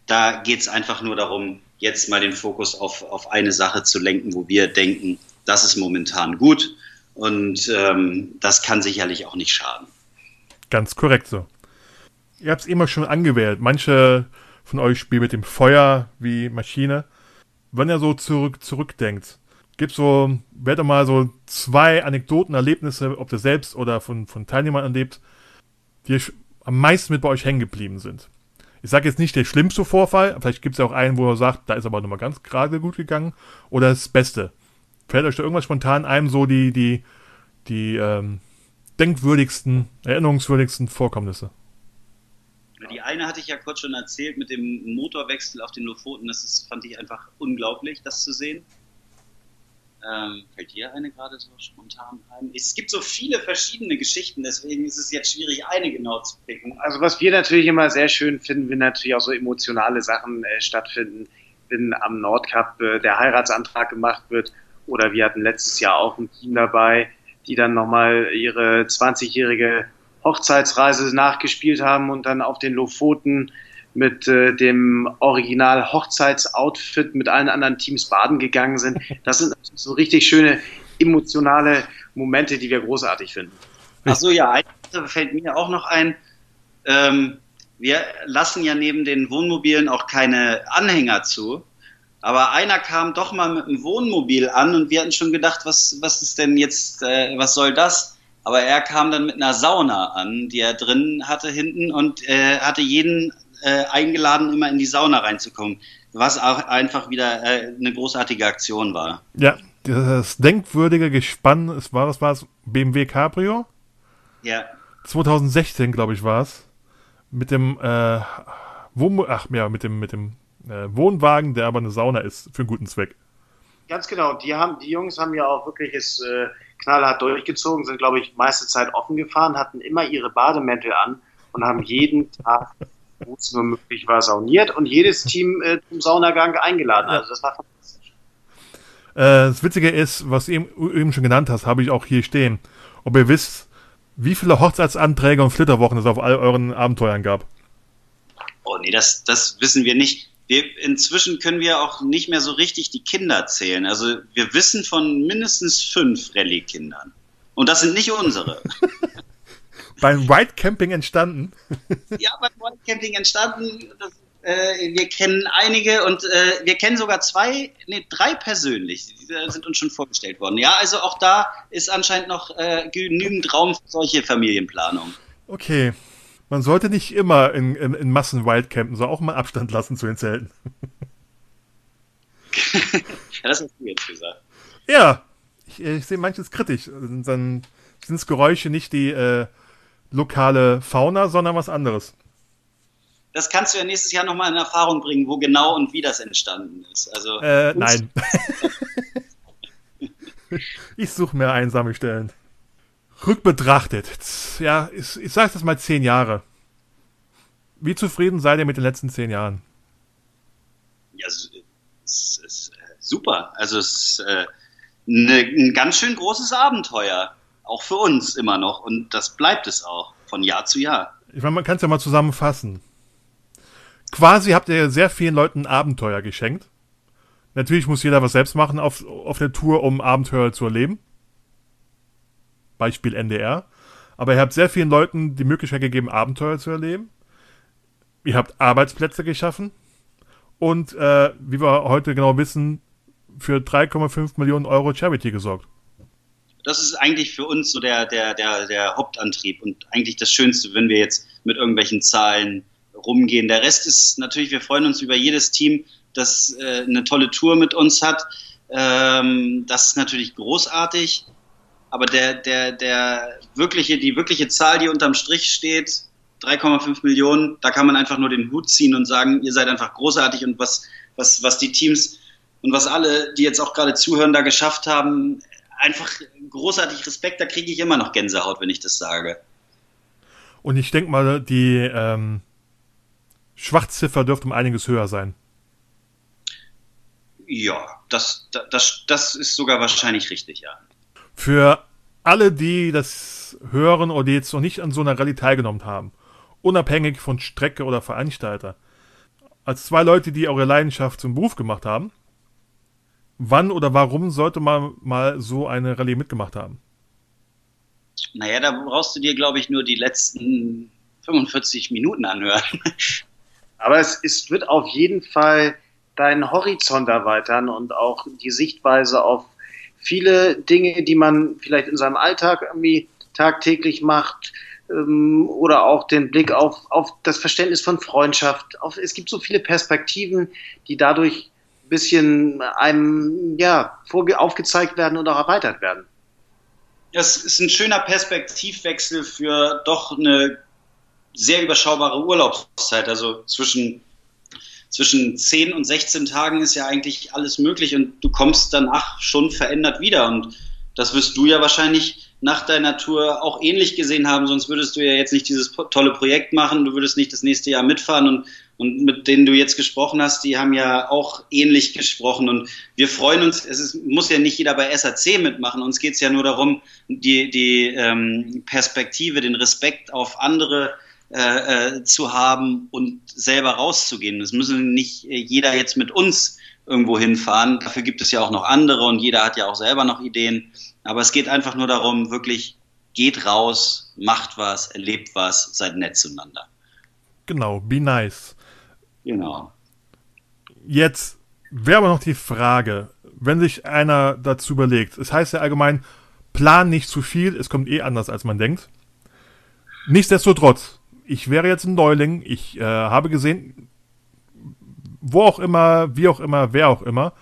da geht es einfach nur darum, jetzt mal den Fokus auf, auf eine Sache zu lenken, wo wir denken, das ist momentan gut und ähm, das kann sicherlich auch nicht schaden. Ganz korrekt so. Ihr habt es immer schon angewählt. Manche von euch spielen mit dem Feuer wie Maschine. Wenn ihr so zurück, zurückdenkt, gibt so, werdet mal so zwei Anekdoten, Erlebnisse, ob ihr selbst oder von, von Teilnehmern erlebt, die am meisten mit bei euch hängen geblieben sind. Ich sage jetzt nicht der schlimmste Vorfall, vielleicht gibt es ja auch einen, wo er sagt, da ist aber nochmal ganz gerade gut gegangen, oder das Beste. Fällt euch da irgendwas spontan einem so die, die, die ähm, denkwürdigsten, erinnerungswürdigsten Vorkommnisse? Die eine hatte ich ja kurz schon erzählt mit dem Motorwechsel auf den Lofoten. Das ist, fand ich einfach unglaublich, das zu sehen. Ähm, fällt dir eine gerade so spontan ein? Es gibt so viele verschiedene Geschichten, deswegen ist es jetzt schwierig, eine genau zu picken. Also was wir natürlich immer sehr schön finden, wenn natürlich auch so emotionale Sachen äh, stattfinden, wenn am Nordcup äh, der Heiratsantrag gemacht wird oder wir hatten letztes Jahr auch ein Team dabei, die dann nochmal ihre 20-jährige Hochzeitsreise nachgespielt haben und dann auf den Lofoten mit äh, dem Original Hochzeitsoutfit mit allen anderen Teams baden gegangen sind. Das sind so richtig schöne emotionale Momente, die wir großartig finden. Achso, ja, eine Sache fällt mir auch noch ein. Ähm, wir lassen ja neben den Wohnmobilen auch keine Anhänger zu. Aber einer kam doch mal mit einem Wohnmobil an und wir hatten schon gedacht, was, was ist denn jetzt, äh, was soll das? Aber er kam dann mit einer Sauna an, die er drin hatte hinten und äh, hatte jeden äh, eingeladen, immer in die Sauna reinzukommen. Was auch einfach wieder äh, eine großartige Aktion war. Ja, das denkwürdige Gespann, es war, das war es BMW Cabrio? Ja. 2016, glaube ich, war es. Mit dem, äh, Wohn ach, ja, mit dem, mit dem äh, Wohnwagen, der aber eine Sauna ist, für einen guten Zweck. Ganz genau. Die, haben, die Jungs haben ja auch wirklich es äh, knallhart durchgezogen, sind, glaube ich, meiste Zeit offen gefahren, hatten immer ihre Bademäntel an und haben jeden Tag, wo es nur möglich war, sauniert und jedes Team äh, zum Saunagang eingeladen. Also das war fantastisch. Äh, das Witzige ist, was du eben, eben schon genannt hast, habe ich auch hier stehen. Ob ihr wisst, wie viele Hochzeitsanträge und Flitterwochen es auf all euren Abenteuern gab. Oh nee, das, das wissen wir nicht wir, inzwischen können wir auch nicht mehr so richtig die Kinder zählen. Also wir wissen von mindestens fünf Rallye-Kindern. Und das sind nicht unsere. beim White Camping entstanden? ja, beim White Camping entstanden. Das, äh, wir kennen einige und äh, wir kennen sogar zwei, nee, drei persönlich. Die sind uns schon vorgestellt worden. Ja, also auch da ist anscheinend noch äh, genügend Raum für solche Familienplanung. Okay. Man sollte nicht immer in, in, in Massen wildcampen, sondern auch mal Abstand lassen zu den Zelten. ja, das hast du jetzt gesagt. Ja, ich, ich sehe manches kritisch. Dann sind es Geräusche nicht die äh, lokale Fauna, sondern was anderes. Das kannst du ja nächstes Jahr nochmal in Erfahrung bringen, wo genau und wie das entstanden ist. Also, äh, nein. ich suche mir einsame Stellen. Rückbetrachtet, ja, ich, ich sage das mal zehn Jahre. Wie zufrieden seid ihr mit den letzten zehn Jahren? Ja, es ist, ist äh, super. Also es ist äh, ne, ein ganz schön großes Abenteuer. Auch für uns immer noch. Und das bleibt es auch von Jahr zu Jahr. Ich meine, man kann es ja mal zusammenfassen. Quasi habt ihr sehr vielen Leuten ein Abenteuer geschenkt. Natürlich muss jeder was selbst machen auf, auf der Tour, um Abenteuer zu erleben. Beispiel NDR. Aber ihr habt sehr vielen Leuten die Möglichkeit gegeben, Abenteuer zu erleben. Ihr habt Arbeitsplätze geschaffen. Und äh, wie wir heute genau wissen, für 3,5 Millionen Euro Charity gesorgt. Das ist eigentlich für uns so der, der, der, der Hauptantrieb und eigentlich das Schönste, wenn wir jetzt mit irgendwelchen Zahlen rumgehen. Der Rest ist natürlich, wir freuen uns über jedes Team, das äh, eine tolle Tour mit uns hat. Ähm, das ist natürlich großartig aber der, der, der wirkliche, die wirkliche Zahl, die unterm Strich steht, 3,5 Millionen, da kann man einfach nur den Hut ziehen und sagen, ihr seid einfach großartig und was, was, was die Teams und was alle, die jetzt auch gerade zuhören, da geschafft haben, einfach großartig Respekt, da kriege ich immer noch Gänsehaut, wenn ich das sage. Und ich denke mal, die ähm, Schwachziffer dürfte um einiges höher sein. Ja, das, das, das ist sogar wahrscheinlich richtig, ja. Für alle, die das hören oder die jetzt noch nicht an so einer Rallye teilgenommen haben, unabhängig von Strecke oder Veranstalter, als zwei Leute, die eure Leidenschaft zum Beruf gemacht haben, wann oder warum sollte man mal so eine Rallye mitgemacht haben? Naja, da brauchst du dir, glaube ich, nur die letzten 45 Minuten anhören. Aber es, es wird auf jeden Fall deinen Horizont erweitern und auch die Sichtweise auf viele Dinge, die man vielleicht in seinem Alltag irgendwie tagtäglich macht ähm, oder auch den Blick auf, auf das Verständnis von Freundschaft. Auf, es gibt so viele Perspektiven, die dadurch ein bisschen einem ja, aufgezeigt werden und auch erweitert werden. Das ist ein schöner Perspektivwechsel für doch eine sehr überschaubare Urlaubszeit. Also zwischen, zwischen 10 und 16 Tagen ist ja eigentlich alles möglich und du kommst danach schon verändert wieder. Und das wirst du ja wahrscheinlich nach deiner Tour auch ähnlich gesehen haben, sonst würdest du ja jetzt nicht dieses tolle Projekt machen, du würdest nicht das nächste Jahr mitfahren und, und mit denen du jetzt gesprochen hast, die haben ja auch ähnlich gesprochen und wir freuen uns, es ist, muss ja nicht jeder bei SAC mitmachen, uns geht es ja nur darum, die, die ähm, Perspektive, den Respekt auf andere äh, äh, zu haben und selber rauszugehen. Es müssen nicht äh, jeder jetzt mit uns irgendwo hinfahren. Dafür gibt es ja auch noch andere und jeder hat ja auch selber noch Ideen. Aber es geht einfach nur darum, wirklich geht raus, macht was, erlebt was, seid nett zueinander. Genau, be nice. Genau. Jetzt wäre aber noch die Frage, wenn sich einer dazu überlegt, es heißt ja allgemein, plan nicht zu viel, es kommt eh anders, als man denkt. Nichtsdestotrotz, ich wäre jetzt ein Neuling, ich äh, habe gesehen, wo auch immer, wie auch immer, wer auch immer,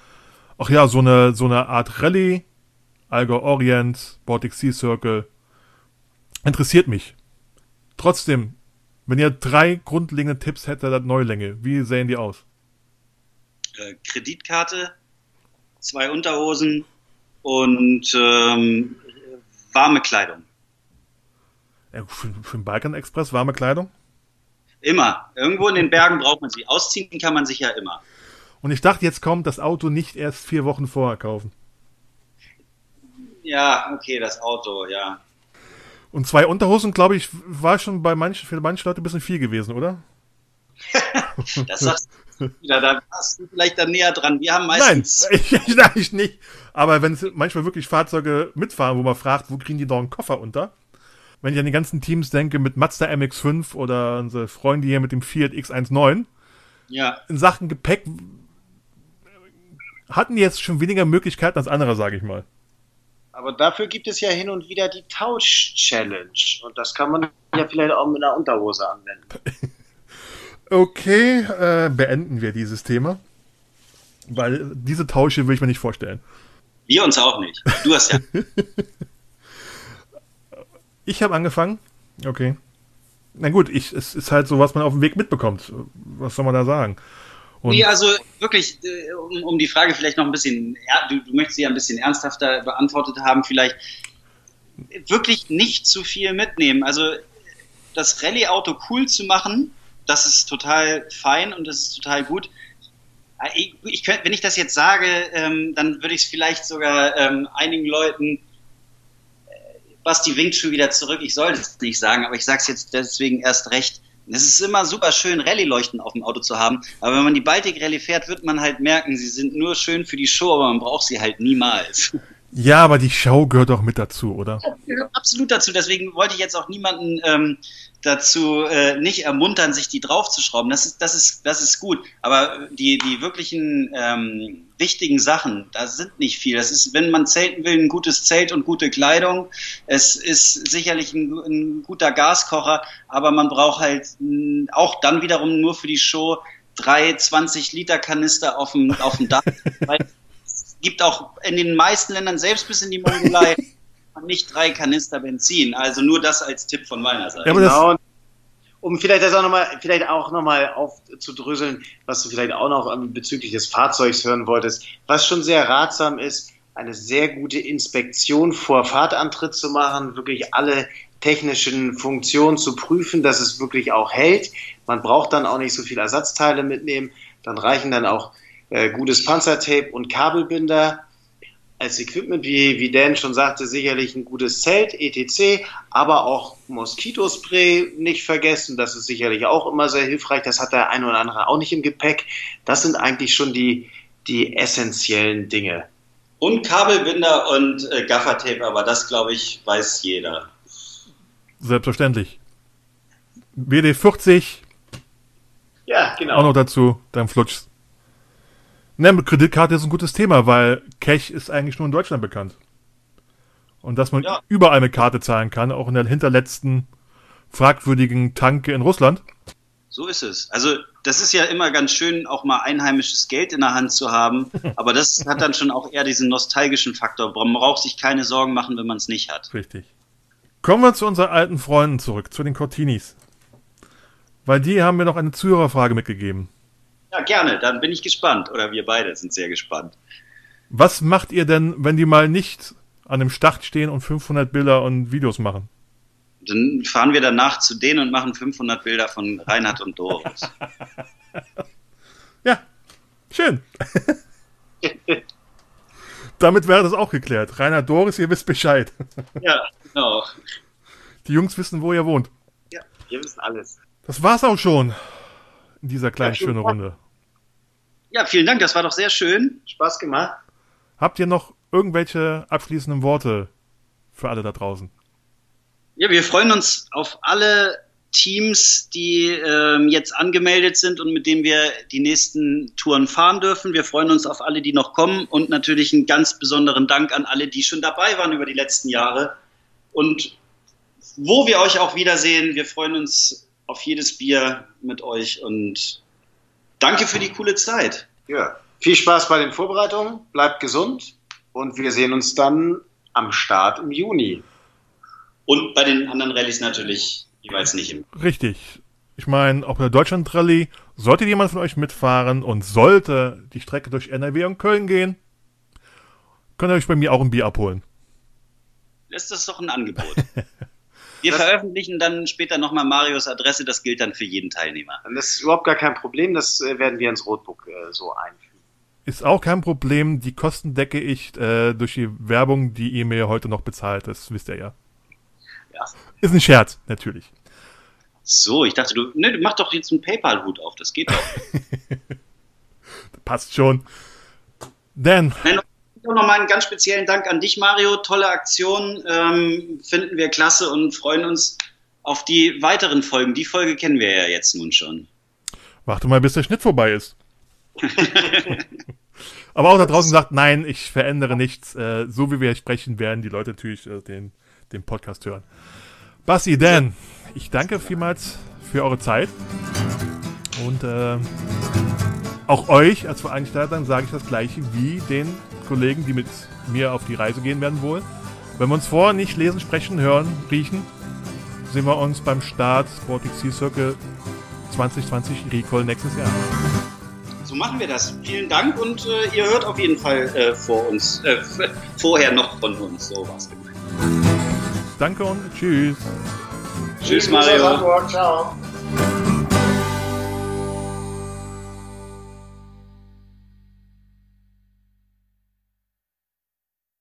ach ja, so eine, so eine Art Rallye, Alger Orient, Baltic Sea Circle, interessiert mich. Trotzdem, wenn ihr drei grundlegende Tipps hättet, Neulinge, wie sehen die aus? Äh, Kreditkarte, zwei Unterhosen und ähm, warme Kleidung. Ja, für, für den Balkan Express warme Kleidung? Immer. Irgendwo in den Bergen braucht man sie. Ausziehen kann man sich ja immer. Und ich dachte, jetzt kommt das Auto nicht erst vier Wochen vorher kaufen. Ja, okay, das Auto, ja. Und zwei Unterhosen, glaube ich, war schon bei manchen, für manche Leute ein bisschen viel gewesen, oder? das sagst du wieder, da warst du vielleicht dann näher dran. Wir haben meistens. Nein, ich, ich nicht. Aber wenn es manchmal wirklich Fahrzeuge mitfahren, wo man fragt, wo kriegen die doch einen Koffer unter? Wenn ich an die ganzen Teams denke mit Mazda MX5 oder unsere Freunde hier mit dem Fiat X19, ja. in Sachen Gepäck hatten die jetzt schon weniger Möglichkeiten als andere, sage ich mal. Aber dafür gibt es ja hin und wieder die Tausch-Challenge. Und das kann man ja vielleicht auch mit einer Unterhose anwenden. okay, äh, beenden wir dieses Thema. Weil diese Tausche will ich mir nicht vorstellen. Wir uns auch nicht. Du hast ja. Ich habe angefangen. Okay. Na gut, ich, es ist halt so, was man auf dem Weg mitbekommt. Was soll man da sagen? Und nee, also wirklich, äh, um, um, die Frage vielleicht noch ein bisschen, du, du möchtest sie ja ein bisschen ernsthafter beantwortet haben, vielleicht wirklich nicht zu viel mitnehmen. Also das Rallye-Auto cool zu machen, das ist total fein und das ist total gut. Ich, ich könnt, wenn ich das jetzt sage, ähm, dann würde ich es vielleicht sogar ähm, einigen Leuten Basti winkt schon wieder zurück. Ich soll das nicht sagen, aber ich sage es jetzt deswegen erst recht. Es ist immer super schön, Rallye-Leuchten auf dem Auto zu haben. Aber wenn man die Baltic Rallye fährt, wird man halt merken, sie sind nur schön für die Show, aber man braucht sie halt niemals. Ja, aber die Show gehört auch mit dazu, oder? Ja, absolut dazu. Deswegen wollte ich jetzt auch niemanden ähm, dazu äh, nicht ermuntern, sich die draufzuschrauben. Das ist, das ist, das ist gut. Aber die, die wirklichen ähm, wichtigen Sachen, da sind nicht viel. Das ist, wenn man zelten will, ein gutes Zelt und gute Kleidung. Es ist sicherlich ein, ein guter Gaskocher, aber man braucht halt mh, auch dann wiederum nur für die Show drei 20 Liter Kanister auf dem, auf dem Dach. es gibt auch in den meisten Ländern, selbst bis in die Mongolei, nicht drei Kanister Benzin. Also nur das als Tipp von meiner Seite. Ja, genau. Um vielleicht das auch nochmal, vielleicht auch nochmal aufzudröseln, was du vielleicht auch noch ähm, bezüglich des Fahrzeugs hören wolltest, was schon sehr ratsam ist, eine sehr gute Inspektion vor Fahrtantritt zu machen, wirklich alle technischen Funktionen zu prüfen, dass es wirklich auch hält. Man braucht dann auch nicht so viele Ersatzteile mitnehmen. Dann reichen dann auch äh, gutes Panzertape und Kabelbinder als Equipment, wie, wie Dan schon sagte, sicherlich ein gutes Zelt, etc., aber auch Moskitospray nicht vergessen. Das ist sicherlich auch immer sehr hilfreich. Das hat der eine oder andere auch nicht im Gepäck. Das sind eigentlich schon die, die essentiellen Dinge. Und Kabelbinder und äh, Gaffertape, aber das glaube ich weiß jeder. Selbstverständlich. WD40 Ja, genau. auch noch dazu, dann flutsch's. Ne, Kreditkarte ist ein gutes Thema, weil Cash ist eigentlich nur in Deutschland bekannt. Und dass man Ja. überall mit Karte zahlen kann, auch in der hinterletzten fragwürdigen Tanke in Russland. So ist es. Also das ist ja immer ganz schön, auch mal einheimisches Geld in der Hand zu haben. Aber das hat dann schon auch eher diesen nostalgischen Faktor. Man braucht sich keine Sorgen machen, wenn man es nicht hat. Richtig. Kommen wir zu unseren alten Freunden zurück, zu den Cortinis. Weil die haben mir noch eine Zuhörerfrage mitgegeben. Ja, gerne. Dann bin ich gespannt. Oder wir beide sind sehr gespannt. Was macht ihr denn, wenn die mal nicht an dem Start stehen und 500 Bilder und Videos machen? Dann fahren wir danach zu denen und machen 500 Bilder von Reinhard und Doris. Ja, schön. Damit wäre das auch geklärt. Rainer Doris, ihr wisst Bescheid. ja, genau. Die Jungs wissen, wo ihr wohnt. Ja, wir wissen alles. Das war's auch schon in dieser kleinen Ja, schön. schönen Runde. Ja, vielen Dank. Das war doch sehr schön. Spaß gemacht. Habt ihr noch irgendwelche abschließenden Worte für alle da draußen? Ja, wir freuen uns auf alle Teams, die ähm, jetzt angemeldet sind und mit denen wir die nächsten Touren fahren dürfen. Wir freuen uns auf alle, die noch kommen und natürlich einen ganz besonderen Dank an alle, die schon dabei waren über die letzten Jahre. Und wo wir euch auch wiedersehen, wir freuen uns auf jedes Bier mit euch und danke für die coole Zeit. Ja. Viel Spaß bei den Vorbereitungen, bleibt gesund und wir sehen uns dann am Start im Juni. Und bei den anderen Rallyes natürlich jeweils nicht im Richtig. Ich meine, auch bei der Deutschland-Rallye sollte jemand von euch mitfahren und sollte die Strecke durch NRW und Köln gehen, könnt ihr euch bei mir auch ein Bier abholen. ist das doch ein Angebot. Wir veröffentlichen dann später nochmal Marios Adresse, das gilt dann für jeden Teilnehmer. Das ist überhaupt gar kein Problem, das äh, werden wir ins Rotbook äh, so einfügen. Ist auch kein Problem. Die Kosten decke ich äh, durch die Werbung, die ihr mir heute noch bezahlt. Das wisst ihr ja. Ja. Ist ein Scherz, natürlich. So, ich dachte, du, ne, du mach doch jetzt einen PayPal-Hut auf, das geht doch. Passt schon. Dan, Nein, noch nochmal einen ganz speziellen Dank an dich, Mario. Tolle Aktion, ähm, finden wir klasse und freuen uns auf die weiteren Folgen. Die Folge kennen wir ja jetzt nun schon. warte mal, bis der Schnitt vorbei ist. Aber auch da draußen sagt, nein, ich verändere nichts. Äh, so wie wir sprechen, werden die Leute natürlich äh, den, den Podcast hören. Basti, Dan, ich danke vielmals für eure Zeit. Und äh, auch euch als Veranstaltern sage ich das gleiche wie den Kollegen, die mit mir auf die Reise gehen werden wohl. Wenn wir uns vorher nicht lesen, sprechen, hören, riechen, sehen wir uns beim Start Baltic Sea Circle 2020 Recall nächstes Jahr. So machen wir das. Vielen Dank und äh, ihr hört auf jeden Fall äh, vor uns, äh, vorher noch von uns. So was gemeint. Danke und tschüss. Tschüss, Mario. Ciao.